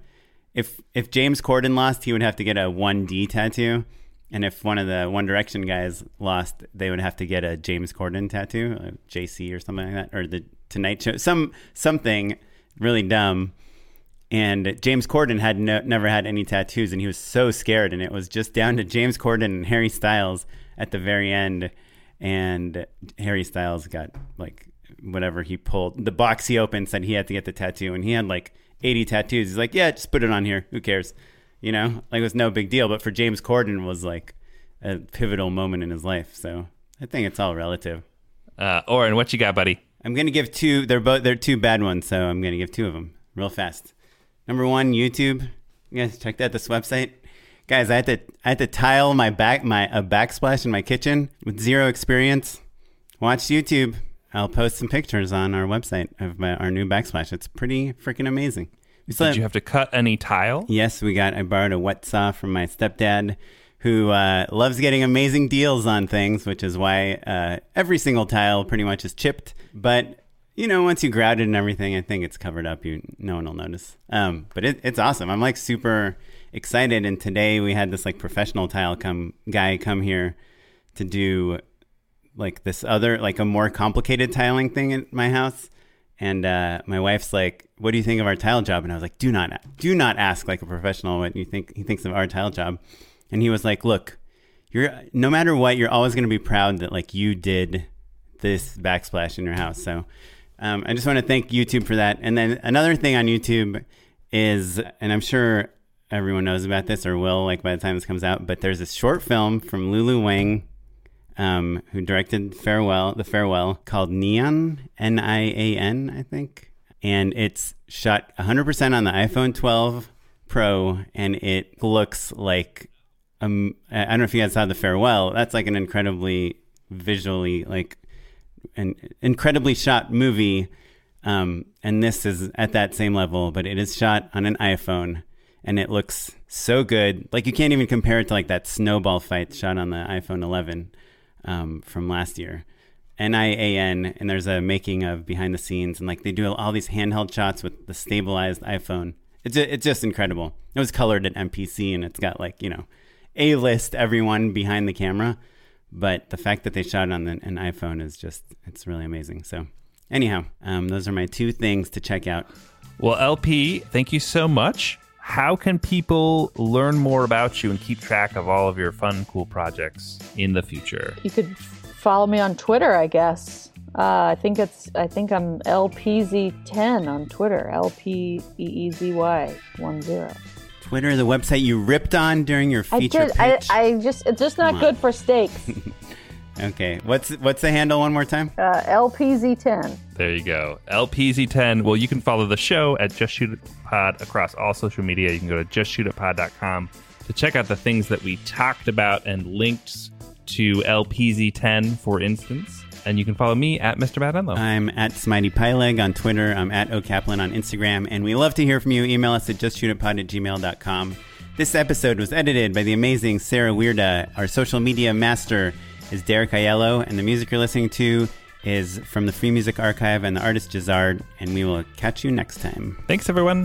[SPEAKER 2] if if James Corden lost, he would have to get a 1D tattoo. And if one of the One Direction guys lost, they would have to get a James Corden tattoo, uh, a JC or something like that, or the Tonight Show, some something really dumb. And James Corden had no, never had any tattoos, and he was so scared. And it was just down to James Corden and Harry Styles at the very end. And Harry Styles got like whatever he pulled. The box he opened said he had to get the tattoo, and he had like 80 tattoos. He's like, yeah, just put it on here. Who cares? You know, like it was no big deal. But for James Corden, was like a pivotal moment in his life. So I think it's all relative.
[SPEAKER 1] Uh, Oren, what you got, buddy?
[SPEAKER 2] I'm gonna give two. They're both they're two bad ones, so I'm gonna give two of them real fast. Number one, YouTube. You guys checked out this website, guys. I had to I had to tile my back my a backsplash in my kitchen with zero experience. Watch YouTube. I'll post some pictures on our website of my, our new backsplash. It's pretty freaking amazing. We
[SPEAKER 1] Did
[SPEAKER 2] have-
[SPEAKER 1] you have to cut any tile?
[SPEAKER 2] Yes, we got. I borrowed a wet saw from my stepdad, who uh, loves getting amazing deals on things, which is why uh, every single tile pretty much is chipped. But you know, once you grout it and everything, I think it's covered up. You no one will notice. Um, but it, it's awesome. I'm like super excited. And today we had this like professional tile come guy come here to do like this other like a more complicated tiling thing at my house. And uh, my wife's like what do you think of our tile job? And i was like do not do not ask like a professional what you think he thinks of our tile job. And he was like look you're no matter what you're always going to be proud that like you did this backsplash in your house. So um, i just want to thank youtube for that. And then another thing on youtube is and i'm sure everyone knows about this or will like by the time this comes out but there's this short film from lulu wang um, who directed Farewell, The Farewell, called Nian, N I A N, I think. And it's shot 100% on the iPhone 12 Pro, and it looks like um, I I don't know if you guys saw The Farewell. That's like an incredibly visually, like, an incredibly shot movie. Um, and this is at that same level, but it is shot on an iPhone and it looks so good. Like you can't even compare it to like that snowball fight shot on the iPhone 11 um, from last year. N I A N, and there's a making of behind the scenes, and like they do all these handheld shots with the stabilized iPhone. It's it's just incredible. It was colored at MPC, and it's got like you know, a list everyone behind the camera, but the fact that they shot it on the, an iPhone is just it's really amazing. So anyhow, um, those are my two things to check out.
[SPEAKER 1] Well, LP, thank you so much. How can people learn more about you and keep track of all of your fun, cool projects in the future?
[SPEAKER 3] You could follow me on Twitter, I guess. Uh, I think it's I think I'm LPZ10 on Twitter. L P E E Z Y one zero.
[SPEAKER 2] Twitter, the website you ripped on during your
[SPEAKER 3] I
[SPEAKER 2] feature
[SPEAKER 3] did. I,
[SPEAKER 2] pitch.
[SPEAKER 3] I just it's just not good for steaks. (laughs)
[SPEAKER 2] okay, what's what's the handle one more time?
[SPEAKER 3] Uh, LPZ10.
[SPEAKER 1] There you go. LPZ10. Well, you can follow the show at Just Shoot It Pod across all social media. You can go to justshootitpod.com to check out the things that we talked about and links to LPZ10, for instance. And you can follow me at Mr. Matt Enlow.
[SPEAKER 2] I'm at Smitey Pyleg on Twitter. I'm at OKaplan on Instagram. And we love to hear from you. Email us at justshootitpod at gmail.com. This episode was edited by the amazing Sarah Weirda. Our social media master is Derek Aiello, and the music you're listening to is from the Free Music Archive and the artist Jahzzar, and we will catch you next time.
[SPEAKER 1] Thanks, everyone.